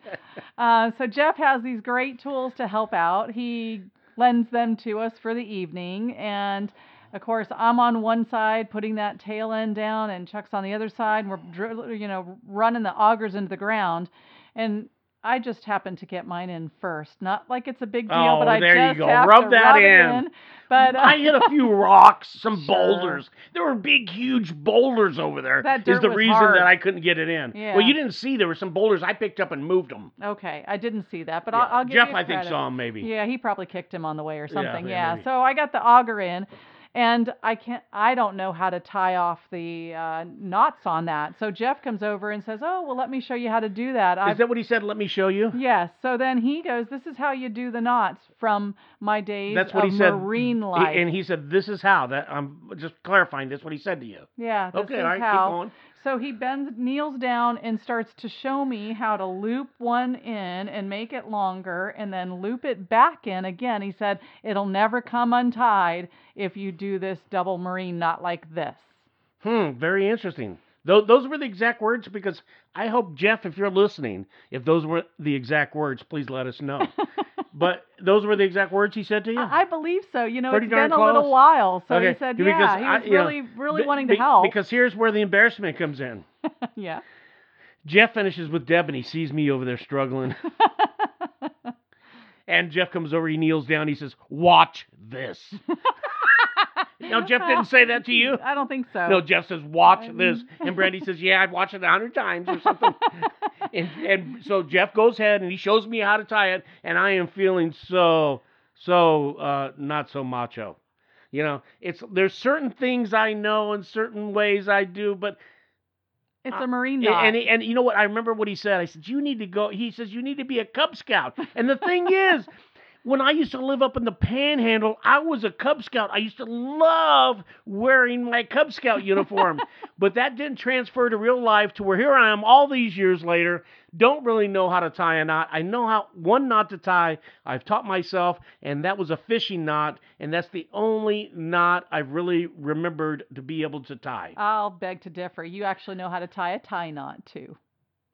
Uh, so Jeff has these great tools to help out. He lends them to us for the evening, and of course I'm on one side putting that tail end down, and Chuck's on the other side, and we're you know running the augers into the ground, and I just happened to get mine in first. Not like it's a big deal, Oh, but I there you just go. have Rub to that rub it in. But uh, I hit a few rocks, some Sure. boulders. There were big, huge boulders over there. That is dirt the was reason hard. that I couldn't get it in. Yeah. Well, you didn't see there were some boulders I picked up and moved them. okay, I didn't see that, but Yeah. I'll, I'll give Jeff, you I think saw him maybe. Yeah, he probably kicked him on the way or something. yeah, Yeah. So I got the auger in, and I can't. I don't know how to tie off the uh, knots on that. So Jeff comes over and says, "Oh, well, let me show you how to do that." Is that what he said? Let me show you. Yes. So then he goes, "This is how you do the knots from my days That's what of he said. marine He- life." and he said, "This is how." That I'm just clarifying. This what he said to you. yeah. This okay, is all right, how. keep going. So he bends, kneels down, and starts to show me how to loop one in and make it longer, and then loop it back in again. He said it'll never come untied if you do this double marine knot like this. Hmm, very interesting. Those, those were the exact words because I hope Jeff, if you're listening, if those were the exact words, please let us know. but those were the exact words he said to you. I, I believe so. You know, it's been a little while, so Okay, he said, because yeah, he I- was know, really, really Be- wanting be- to help. Because here's where the embarrassment comes in. yeah. Jeff finishes with Deb and he sees me over there struggling. and Jeff comes over, he kneels down, he says, Watch this. Now, Jeff didn't say that to you? I don't think so. No, Jeff says, Watch this. And Brandy says, Yeah, I've watched it a hundred times or something. and, and so Jeff goes ahead and he shows me how to tie it, and I am feeling so, so uh, not so macho. You know, it's there's certain things I know and certain ways I do, but it's a marine and, and and you know what? I remember what he said. I said, "You need to go." He says, "You need to be a Cub Scout." And the thing is, when I used to live up in the Panhandle, I was a Cub Scout. I used to love wearing my Cub Scout uniform, but that didn't transfer to real life. To where here I am, all these years later, don't really know how to tie a knot. I know how one knot to tie. I've taught myself, and that was a fishing knot, and that's the only knot I've really remembered to be able to tie. I'll beg to differ. You actually know how to tie a tie knot too.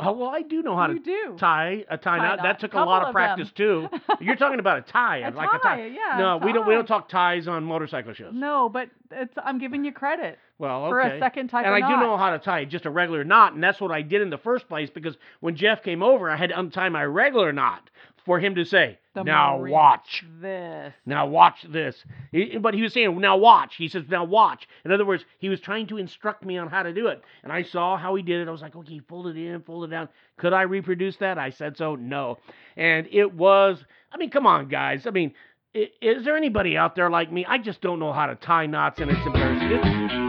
Oh well, I do know how you to do. tie a tie, Tie knot. knot. That took a Couple lot of of practice too. You're talking about a tie, A like a tie. tie, yeah, no, a we don't. We don't talk ties on motorcycle shows. No, but it's I'm giving you credit Well, okay. for a second type and I do know how to tie just a regular knot, and that's what I did in the first place because when Jeff came over, I had to untie my regular knot for him to say, The "Now watch." this. Now watch this. He- but he was saying, now watch. He says, now watch. In other words, he was trying to instruct me on how to do it. And I saw how he did it. I was like, okay, he folded it in, folded it down. Could I reproduce that? I said so, no. And it was, I mean, come on, guys. I mean, is there anybody out there like me? I just don't know how to tie knots, and it's embarrassing.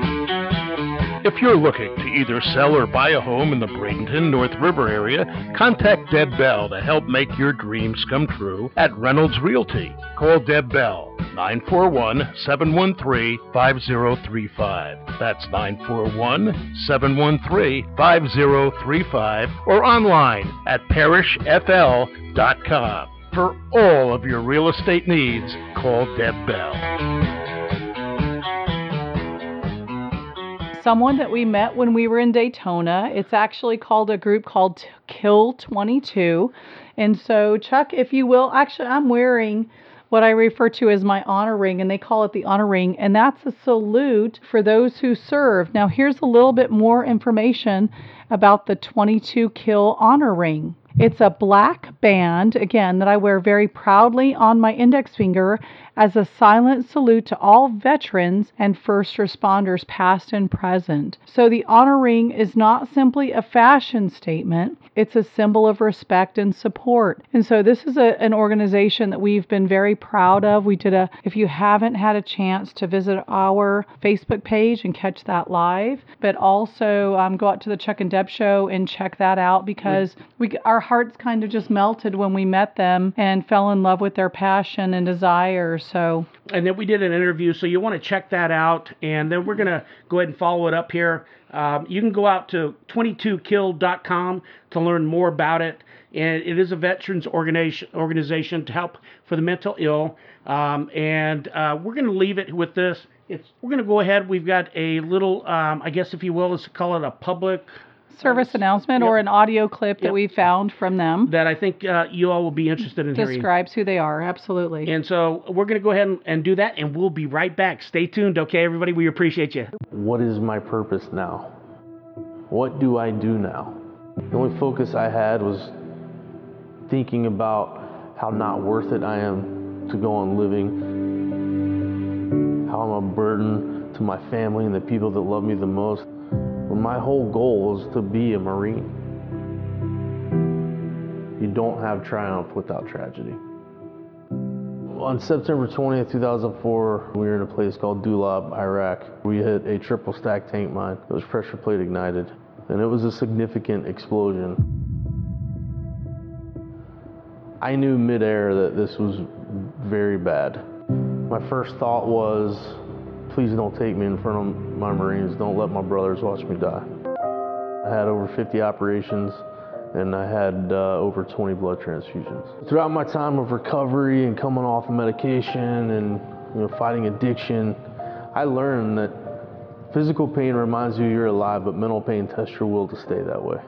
If you're looking to either sell or buy a home in the Bradenton, North River area, contact Deb Bell to help make your dreams come true at Reynolds Realty. Call Deb Bell, 941 713 5035. That's 941 713 5035 or online at parishfl.com. For all of your real estate needs, call Deb Bell. Someone that we met when we were in Daytona. It's actually called a group called Kill 22. And so, Chuck, if you will, actually, I'm wearing what I refer to as my honor ring, and they call it the honor ring, and that's a salute for those who serve. Now, here's a little bit more information about the 22 Kill honor ring. It's a black band, again, that I wear very proudly on my index finger as a silent salute to all veterans and first responders, past and present. So the honor ring is not simply a fashion statement, it's a symbol of respect and support. And so this is a, an organization that we've been very proud of. We did a, if you haven't had a chance to visit our Facebook page and catch that live, but also um, go out to the Chuck and Deb show and check that out because we our hearts kind of just melted when we met them and fell in love with their passion and desire. So and then we did an interview, so you want to check that out. And then we're going to go ahead and follow it up here. Um, you can go out to 22kill.com to learn more about it. And it is a veterans organization, organization to help for the mental ill. Um, and uh, we're going to leave it with this. It's, we're going to go ahead. We've got a little, um, I guess, if you will, let's call it a public service announcement or an audio clip that we found from them that I think uh, you all will be interested in hearing. describes who they are. Absolutely. And so we're going to go ahead and, and do that, and we'll be right back. Stay tuned, okay, everybody? We appreciate you. What is my purpose now? What do I do now? The only focus I had was thinking about how not worth it I am to go on living, how I'm a burden to my family and the people that love me the most. My whole goal is to be a Marine. You don't have triumph without tragedy. On September 20th, 2004, we were in a place called Dulab, Iraq. We hit a triple stack tank mine that was pressure plate ignited, and it was a significant explosion. I knew midair that this was very bad. My first thought was, please don't take me in front of my Marines. Don't let my brothers watch me die. I had over 50 operations and I had uh, over 20 blood transfusions. Throughout my time of recovery and coming off of medication and you know, fighting addiction, I learned that physical pain reminds you you're alive, but mental pain tests your will to stay that way.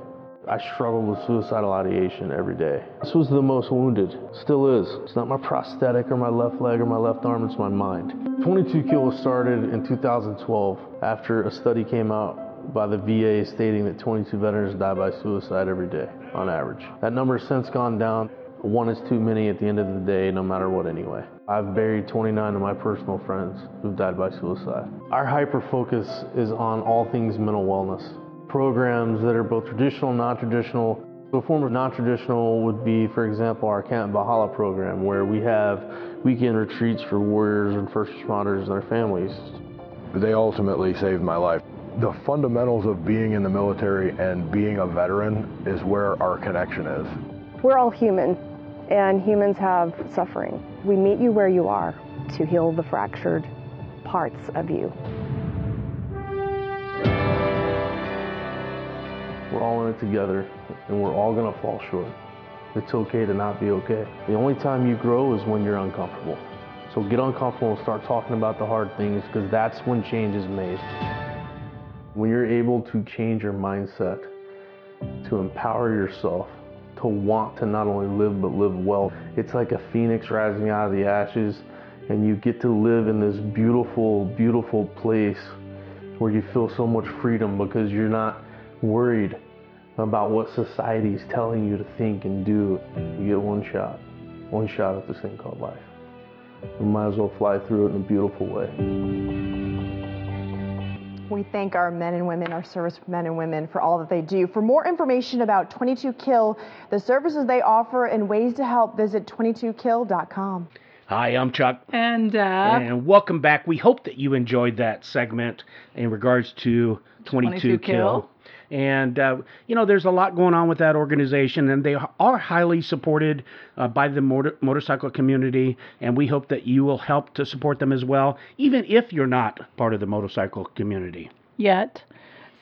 I struggled with suicidal ideation every day. This was the most wounded, still is. It's not my prosthetic or my left leg or my left arm, it's my mind. 22 Kill started in 2012 after a study came out by the VA stating that 22 veterans die by suicide every day on average. That number has since gone down. One is too many at the end of the day, no matter what, anyway. I've buried 29 of my personal friends who've died by suicide. Our hyper focus is on all things mental wellness. Programs that are both traditional and non traditional. A form of non traditional would be, for example, our Camp Bahala program, where we have weekend retreats for warriors and first responders and their families. They ultimately saved my life the fundamentals of being in the military and being a veteran is where our connection is. We're all human, and humans have suffering. We meet you where you are to heal the fractured parts of you. We're all in it together, and we're all gonna fall short. It's okay to not be okay. The only time you grow is when you're uncomfortable. So get uncomfortable and start talking about the hard things because that's when change is made. When you're able to change your mindset, to empower yourself, to want to not only live but live well, it's like a phoenix rising out of the ashes, and you get to live in this beautiful, beautiful place where you feel so much freedom because you're not worried about what society is telling you to think and do. You get one shot, one shot at this thing called life. You might as well fly through it in a beautiful way. We thank our men and women, our service men and women, for all that they do. For more information about 22 Kill, the services they offer, and ways to help, visit 22kill.com. Hi, I'm Chuck. And uh, and welcome back. We hope that you enjoyed that segment in regards to 22, 22 Kill. Kill. And, uh, you know, there's a lot going on with that organization, and they are highly supported uh, by the motor- motorcycle community. And we hope that you will help to support them as well, even if you're not part of the motorcycle community. yet.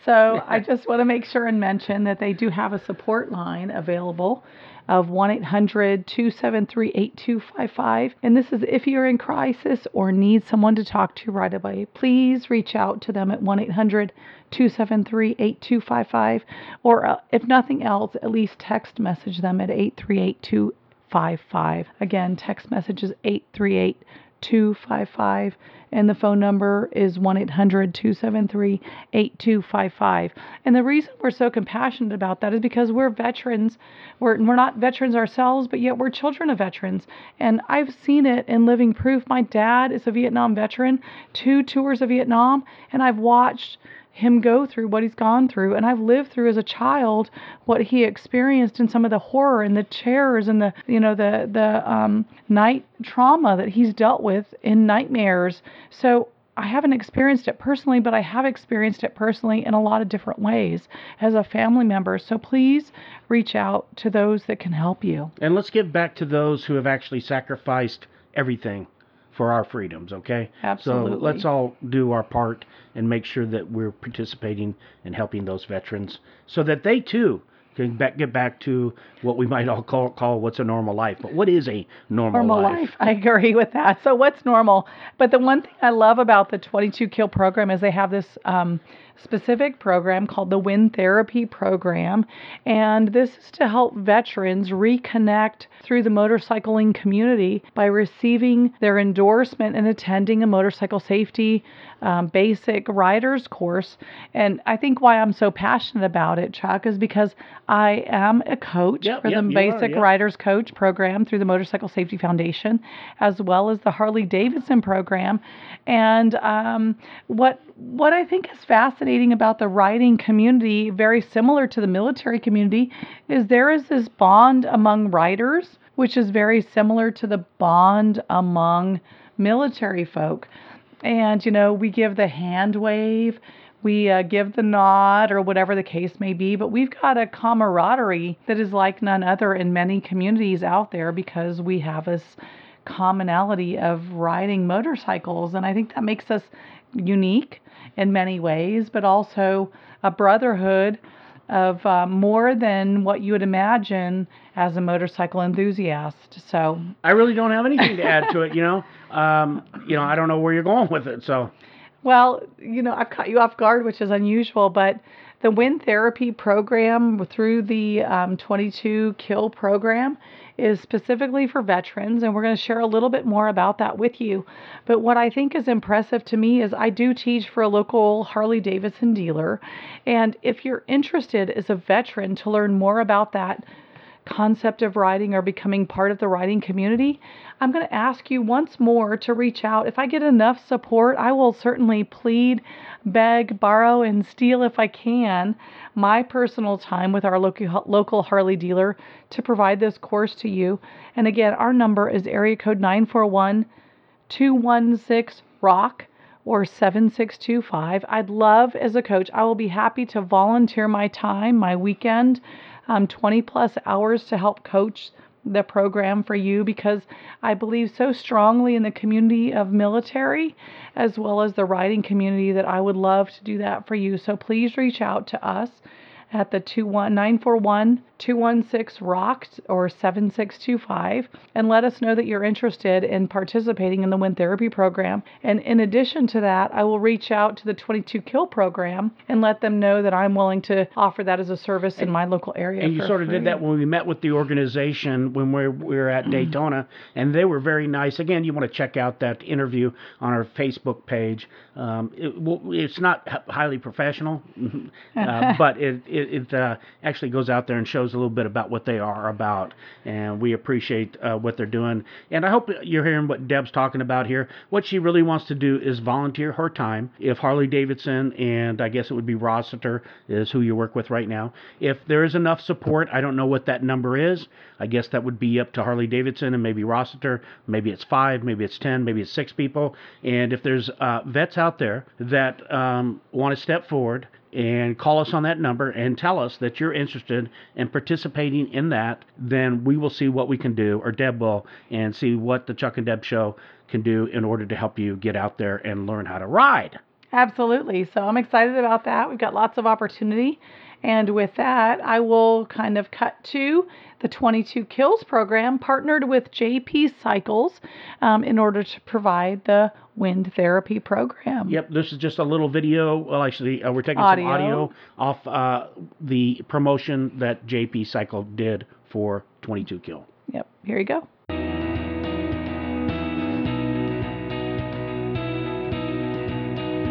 So I just want to make sure and mention that they do have a support line available of 1 800 273 8255. And this is if you're in crisis or need someone to talk to right away. Please reach out to them at 1 800 273 8255. Or uh, if nothing else, at least text message them at 838 255. Again, text message is 838 255 and the phone number is 1-800-273-8255 and the reason we're so compassionate about that is because we're veterans. We're, we're not veterans ourselves but yet we're children of veterans. And i've seen it in living proof. My dad is a vietnam veteran two tours of vietnam and i've watched him go through what he's gone through and I've lived through as a child what he experienced and some of the horror and the terrors and the you know the the um, night trauma that he's dealt with in nightmares so I haven't experienced it personally, but I have experienced it personally in a lot of different ways as a family member. So please reach out to those that can help you. And let's give back to those who have actually sacrificed everything for our freedoms, okay? Absolutely. So let's all do our part and make sure that we're participating and helping those veterans so that they too can back, get back to what we might all call, call what's a normal life. But what is a normal, normal life. I agree with that. So what's normal? But the one thing I love about the 22 kill program is they have this um, specific program called the Wind Therapy Program. And this is to help veterans reconnect through the motorcycling community by receiving their endorsement and attending a motorcycle safety um, basic riders course. And I think why I'm so passionate about it, Chuck, is because I am a coach Yep, for yep, the Basic are, yep. Riders Coach program through the Motorcycle Safety Foundation, as well as the Harley Davidson program. And um, what what I think is fascinating about the riding community, very similar to the military community, is there is this bond among riders, which is very similar to the bond among military folk. And, you know, we give the hand wave, we uh, give the nod, or whatever the case may be, but we've got a camaraderie that is like none other in many communities out there because we have this commonality of riding motorcycles. And I think that makes us unique in many ways, but also a brotherhood of uh, more than what you would imagine as a motorcycle enthusiast. So I really don't have anything to add to it. You know, um, you know, I don't know where you're going with it. So Well, you know, I've caught you off guard, which is unusual, but the Wind Therapy program through the um, 22 Kill program is specifically for veterans, and we're going to share a little bit more about that with you. But what I think is impressive to me is I do teach for a local Harley Davidson dealer, and if you're interested as a veteran to learn more about that, concept of riding or becoming part of the riding community, I'm going to ask you once more to reach out. If I get enough support, I will certainly plead, beg, borrow, and steal if I can my personal time with our local, local Harley dealer to provide this course to you. And again, our number is area code 941 216 ROCK or 7625. I'd love as a coach, I will be happy to volunteer my time, my weekend, um, 20 plus hours to help coach the program for you because I believe so strongly in the community of military as well as the riding community that I would love to do that for you. So please reach out to us at the 941 216 ROCKED or 7625 and let us know that you're interested in participating in the Wind Therapy program. And in addition to that, I will reach out to the 22 Kill program and let them know that I'm willing to offer that as a service in my local area. and you sort of free. did that when we met with the organization when we we were at Daytona, and they were very nice. Again, you want to check out that interview on our Facebook page. Um, it, it's not highly professional, uh, but it it, it uh, actually goes out there and shows a little bit about what they are about, and we appreciate uh, what they're doing. And I hope you're hearing what Deb's talking about here. What she really wants to do is volunteer her time. If Harley Davidson and I guess it would be Rossiter is who you work with right now. If there is enough support, I don't know what that number is. I guess that would be up to Harley Davidson and maybe Rossiter. Maybe it's five, maybe it's ten, maybe it's six people. And if there's uh, vets out there that um, want to step forward and call us on that number and tell us that you're interested in participating in that, then we will see what we can do, or Deb will, and see what the Chuck and Deb show can do in order to help you get out there and learn how to ride. Absolutely. So I'm excited about that. We've got lots of opportunity. And with that, I will kind of cut to the 22 Kills program, partnered with JP Cycles um, in order to provide the wind therapy program. Yep, this is just a little video. Well, actually, uh, we're taking Audio. some audio off uh, the promotion that JP Cycle did for 22 Kill. Yep, here you go.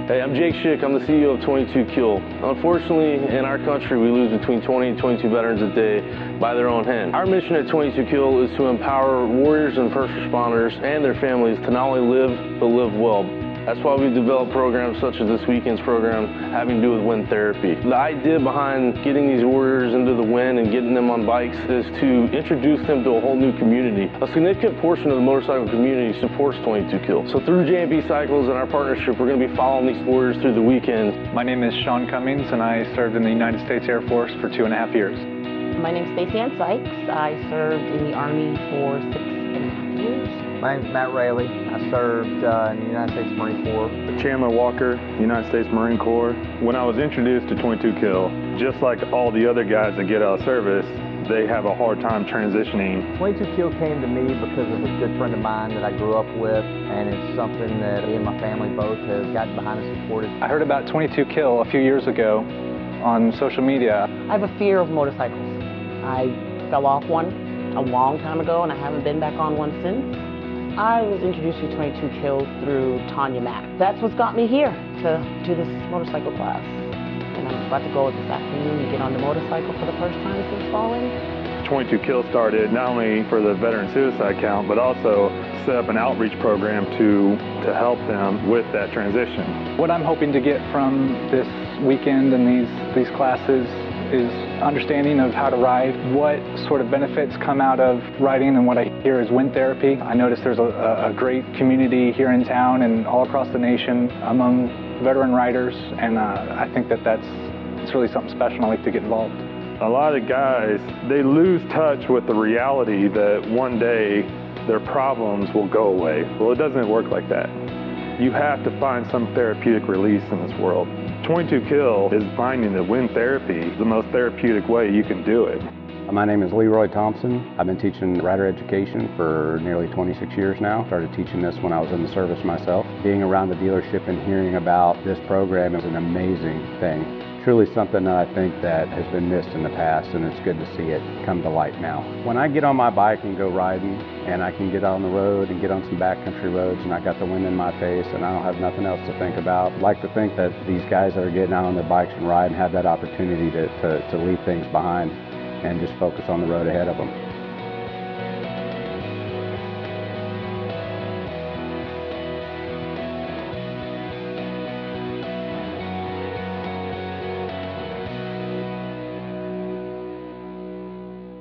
Hey, I'm Jake Schick. I'm the CEO of 22 Kill. Unfortunately, in our country, we lose between 20 and 22 veterans a day by their own hand. Our mission at 22 Kill is to empower warriors and first responders and their families to not only live, but live well. That's why we've developed programs such as this weekend's program having to do with wind therapy. The idea behind getting these warriors into the wind and getting them on bikes is to introduce them to a whole new community. A significant portion of the motorcycle community supports 22 Kill. So through J&P Cycles and our partnership, we're going to be following these warriors through the weekend. My name is Sean Cummings, and I served in the United States Air Force for two and a half years. My name is Stacey Ann Sykes. I served in the Army for six and a half years. My name's Matt Rayleigh. I served uh, in the United States Marine Corps. Chandler Walker, United States Marine Corps. When I was introduced to 22 Kill, just like all the other guys that get out of service, they have a hard time transitioning. 22 Kill came to me because of a good friend of mine that I grew up with, and it's something that me and my family both have gotten behind and supported. I heard about 22 Kill a few years ago on social media. I have a fear of motorcycles. I fell off one a long time ago and I haven't been back on one since. I was introduced to 22 Kill through Tanya Mack. That's what's got me here to do this motorcycle class. And I'm about to go this afternoon and get on the motorcycle for the first time since falling. 22 Kill started not only for the veteran suicide count, but also set up an outreach program to, to help them with that transition. What I'm hoping to get from this weekend and these, these classes is understanding of how to ride, what sort of benefits come out of riding, and what I hear is wind therapy. I notice there's a, a great community here in town and all across the nation among veteran riders, and uh, I think that that's it's really something special. I like to get involved. A lot of guys, they lose touch with the reality that one day their problems will go away. Well, it doesn't work like that. You have to find some therapeutic release in this world. 22 Kill is finding that wind therapy is the most therapeutic way you can do it. My name is Leroy Thompson. I've been teaching rider education for nearly 26 years now. Started teaching this when I was in the service myself. Being around the dealership and hearing about this program is an amazing thing truly something that I think that has been missed in the past and it's good to see it come to light now. When I get on my bike and go riding and I can get on the road and get on some backcountry roads and I got the wind in my face and I don't have nothing else to think about, I like to think that these guys that are getting out on their bikes and riding have that opportunity to, to, to leave things behind and just focus on the road ahead of them.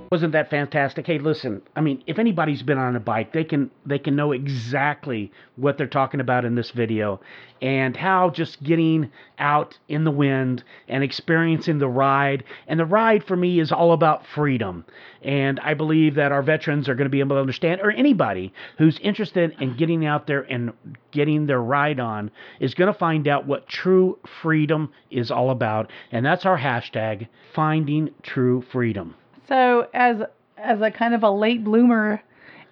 Wasn't that fantastic? Hey, listen, I mean, if anybody's been on a bike, they can they can know exactly what they're talking about in this video and how just getting out in the wind and experiencing the ride. And the ride for me is all about freedom. And I believe that our veterans are going to be able to understand or anybody who's interested in getting out there and getting their ride on is going to find out what true freedom is all about. And that's our hashtag, finding true freedom. So as as a kind of a late bloomer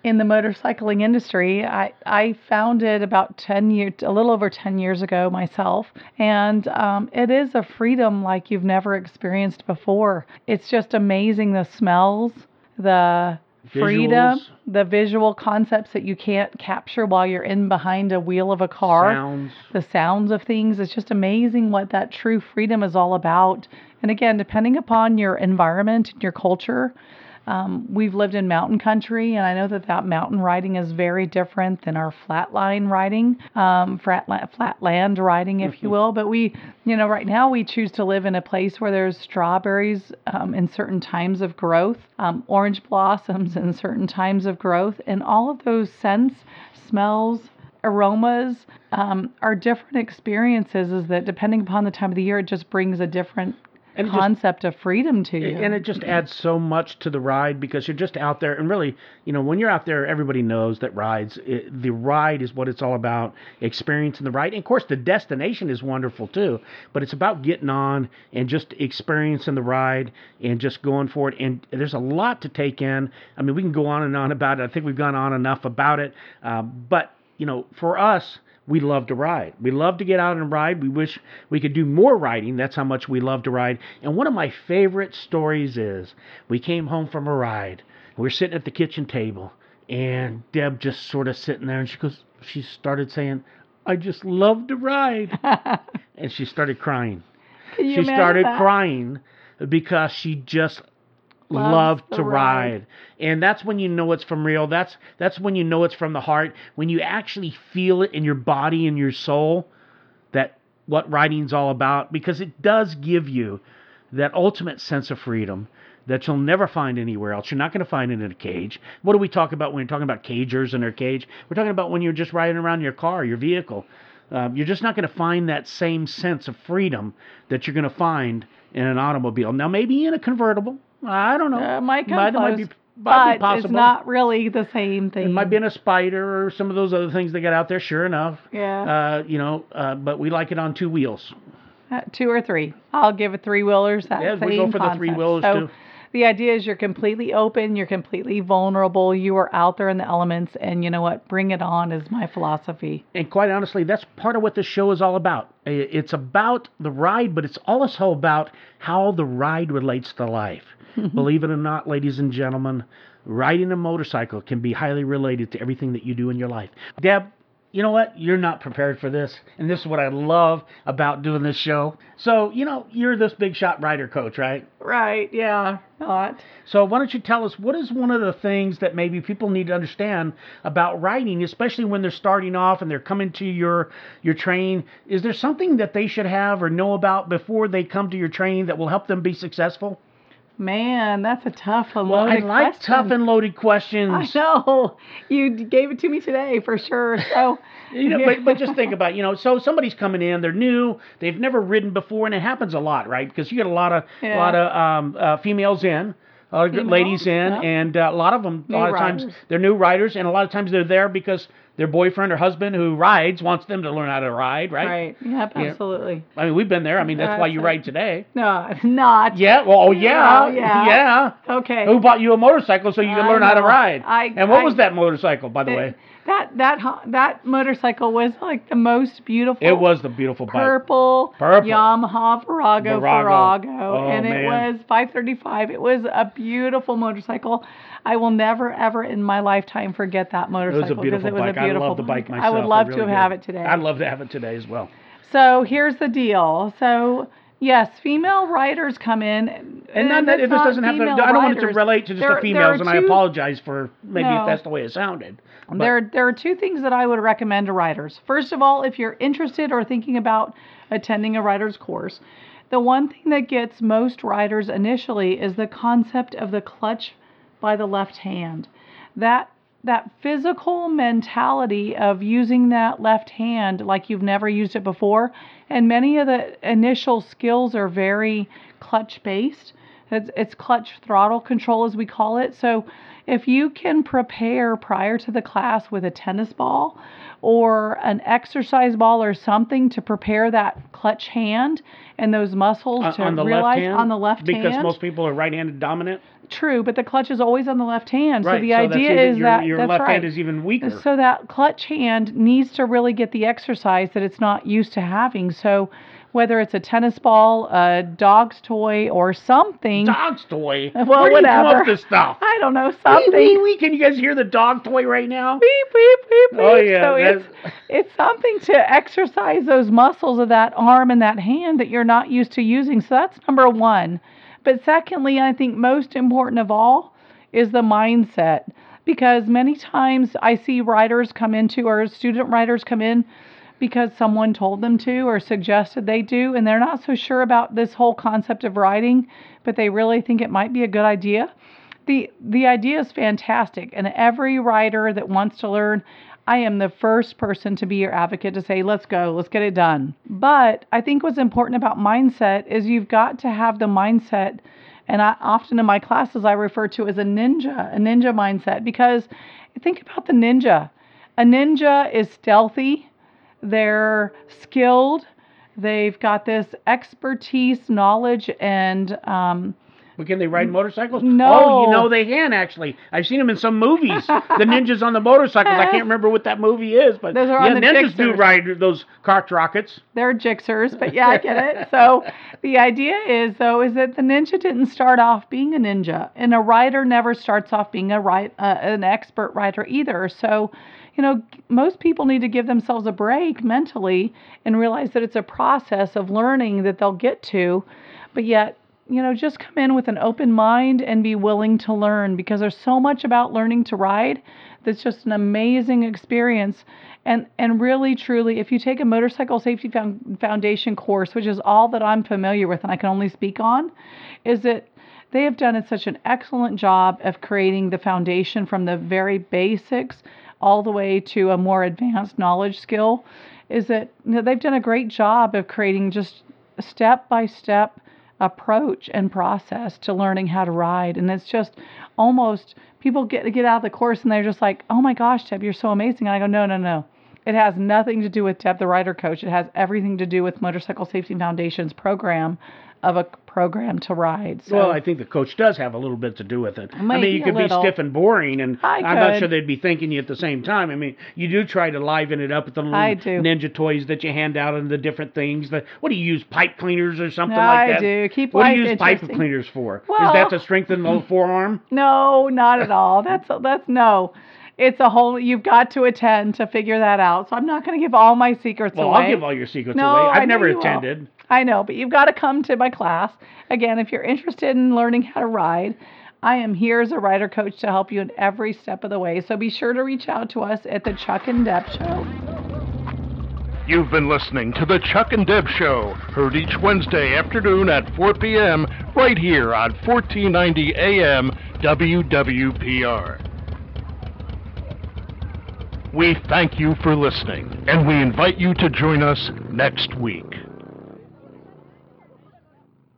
in the motorcycling industry, I I found it about ten years, a little over ten years ago myself, and um, it is a freedom like you've never experienced before. It's just amazing the smells, the freedom, Visuals. the visual concepts that you can't capture while you're in behind a wheel of a car, Sounds. the sounds of things. It's just amazing what that true freedom is all about. And again, depending upon your environment and your culture, um, we've lived in mountain country, and I know that that mountain riding is very different than our flatline riding, um, flat, la- flat land riding, if you will. But we, you know, right now we choose to live in a place where there's strawberries um, in certain times of growth, um, orange blossoms in certain times of growth, and all of those scents, smells, aromas um, are different experiences. Is that depending upon the time of the year, it just brings a different And it just- concept of freedom to you. And it just adds so much to the ride because you're just out there. And really, you know, when you're out there, everybody knows that rides, it, the ride is what it's all about, experiencing the ride. And of course, the destination is wonderful too, but it's about getting on and just experiencing the ride and just going for it. And there's a lot to take in. I mean, we can go on and on about it. I think we've gone on enough about it. Uh, but, you know, for us, we love to ride. We love to get out and ride. We wish we could do more riding. That's how much we love to ride. And one of my favorite stories is we came home from a ride. We were sitting at the kitchen table, and Deb just sort of sitting there, and she goes, she started saying, "I just love to ride," and she started crying. Can you she started that? crying because she just Loved to ride. ride. And that's when you know it's from real. That's that's when you know it's from the heart. When you actually feel it in your body and your soul that what riding's all about because it does give you that ultimate sense of freedom that you'll never find anywhere else. You're not going to find it in a cage. What do we talk about when we're talking about cagers in their cage? We're talking about when you're just riding around your car, your vehicle. Um, you're just not going to find that same sense of freedom that you're going to find in an automobile. Now, maybe in a convertible. I don't know. Uh, might come might, close, might be, might but it's not really the same thing. It might be in a spider or some of those other things they got out there. Sure enough. Yeah. Uh, you know, uh, but we like it on two wheels. Uh, two or three. I'll give it three wheelers. That Yeah, we go for the three wheelers, so too. the idea is you're completely open, you're completely vulnerable, you are out there in the elements, and you know what? Bring it on is my philosophy. And quite honestly, that's part of what this show is all about. It's about the ride, but it's also about how the ride relates to life. Believe it or not, ladies and gentlemen, riding a motorcycle can be highly related to everything that you do in your life. Deb, you know what? You're not prepared for this. And this is what I love about doing this show. So, you know, you're this big shot rider coach, right? Right, yeah, not. So why don't you tell us what is one of the things that maybe people need to understand about riding, especially when they're starting off and they're coming to your your training? Is there something that they should have or know about before they come to your training that will help them be successful? Man, that's a tough and Well, I loaded like question. tough and loaded questions. I know. You gave it to me today for sure. So, You know, but, but just think about, you know, so somebody's coming in, they're new, they've never ridden before, and it happens a lot, right? Because you get a lot of a lot of um, uh, females in, a lot of Females, ladies in, yeah. and uh, a lot of them, a New lot of times they're new riders, and a lot of times they're there because their boyfriend or husband who rides wants them to learn how to ride, right? Right. Yep, Yeah. absolutely. I mean, we've been there. I mean, that's why you That's ride today. No, not. Yeah. Well, oh yeah, Oh, yeah. yeah. Okay. Who bought you a motorcycle so you can I learn how to ride? I- and what I- was that motorcycle, by the way? That that that motorcycle was like the most beautiful. It was the beautiful bike. purple, Purple. Yamaha Virago, Virago. Virago, Oh, and it man. was 535. It was a beautiful motorcycle. I will never ever in my lifetime forget that It motorcycle was a beautiful because it was bike. a beautiful I love the bike bike. myself. I would love really to did. have it today. I'd love to have it today as well. So here's the deal. So yes, female riders come in, And not that it's it just not doesn't have to. I don't want it to relate to just There- the females, and I apologize for maybe No. if that's the way it sounded. But- There, there are two things that I would recommend to riders. First of all, if you're interested or thinking about attending a rider's course, the one thing that gets most riders initially is the concept of the clutch by the left hand. That that physical mentality of using that left hand like you've never used it before, and many of the initial skills are very clutch based. It's, it's clutch throttle control, as we call it. So, if you can prepare prior to the class with a tennis ball or an exercise ball or something to prepare that clutch hand and those muscles on, to on the realize left hand, on the left because hand. most people are right-handed dominant. True, but the clutch is always on the left hand. right. So the so idea even- is your, that your that's left right. hand is even weaker. So that clutch hand needs to really get the exercise that it's not used to having. So whether it's a tennis ball, a dog's toy, or something. Dog's toy. Well, Where do you come whatever. up this stuff? I don't know Wee, something. wee, wee. Can you guys hear the dog toy right now? Beep beep beep beep. Oh, yeah, So it's that's- it's something to exercise those muscles of that arm and that hand that you're not used to using. So that's number one. But secondly, I think most important of all is the mindset. Because many times I see riders come into or student riders come in because someone told them to or suggested they do, and they're not so sure about this whole concept of riding, but they really think it might be a good idea. The the idea is fantastic, and every rider that wants to learn, I am the first person to be your advocate to say, let's go, let's get it done. But I think what's important about mindset is you've got to have the mindset, and I often in my classes I refer to as a ninja, a ninja mindset, because think about the ninja. A ninja is stealthy, they're skilled, they've got this expertise, knowledge, and um, can they ride motorcycles? No. Oh, you know they can actually. I've seen them in some movies. the ninjas on the motorcycles. I can't remember what that movie is, but Those are yeah, ninjas do Gixxers. ride those cart rockets. they're Gixxers, but yeah, I get it. So the idea is though is that the ninja didn't start off being a ninja, and a rider never starts off being a right uh, an expert rider either. So, you know, most people need to give themselves a break mentally and realize that it's a process of learning that they'll get to, but yet you know, just come in with an open mind and be willing to learn because there's so much about learning to ride that's just an amazing experience. And and really truly, if you take a motorcycle safety foundation course, which is all that I'm familiar with and I can only speak on, is that they have done such an excellent job of creating the foundation from the very basics all the way to a more advanced knowledge skill. Is that you know, they've done a great job of creating just a step by step approach and process to learning how to ride and it's just almost people get get out of the course and they're just like oh my gosh deb you're so amazing and i go no no no It has nothing to do with Deb the Rider Coach. It has everything to do with Motorcycle Safety Foundation's program of a program to ride. So well, I think the coach does have a little bit to do with it. I mean, you could be stiff and boring, and I I'm not sure they'd be thanking you at the same time. I mean, you do try to liven it up with the little ninja toys that you hand out and the different things. That what do you use? Pipe cleaners or something I like that? I do. Keep what do you use pipe cleaners for? Is that to strengthen the forearm? No, not at all. That's that's no. It's a whole. You've got to attend to figure that out. So I'm not going to give all my secrets Well, away. Well, I'll give all your secrets No, away. I I've know never you will. attended. I know, but you've got to come to my class. Again, if you're interested in learning how to ride, I am here as a rider coach to help you in every step of the way. So be sure to reach out to us at the Chuck and Deb Show. You've been listening to the Chuck and Deb Show, heard each Wednesday afternoon at 4 p.m. right here on 1490 AM WWPR. We thank you for listening, and we invite you to join us next week.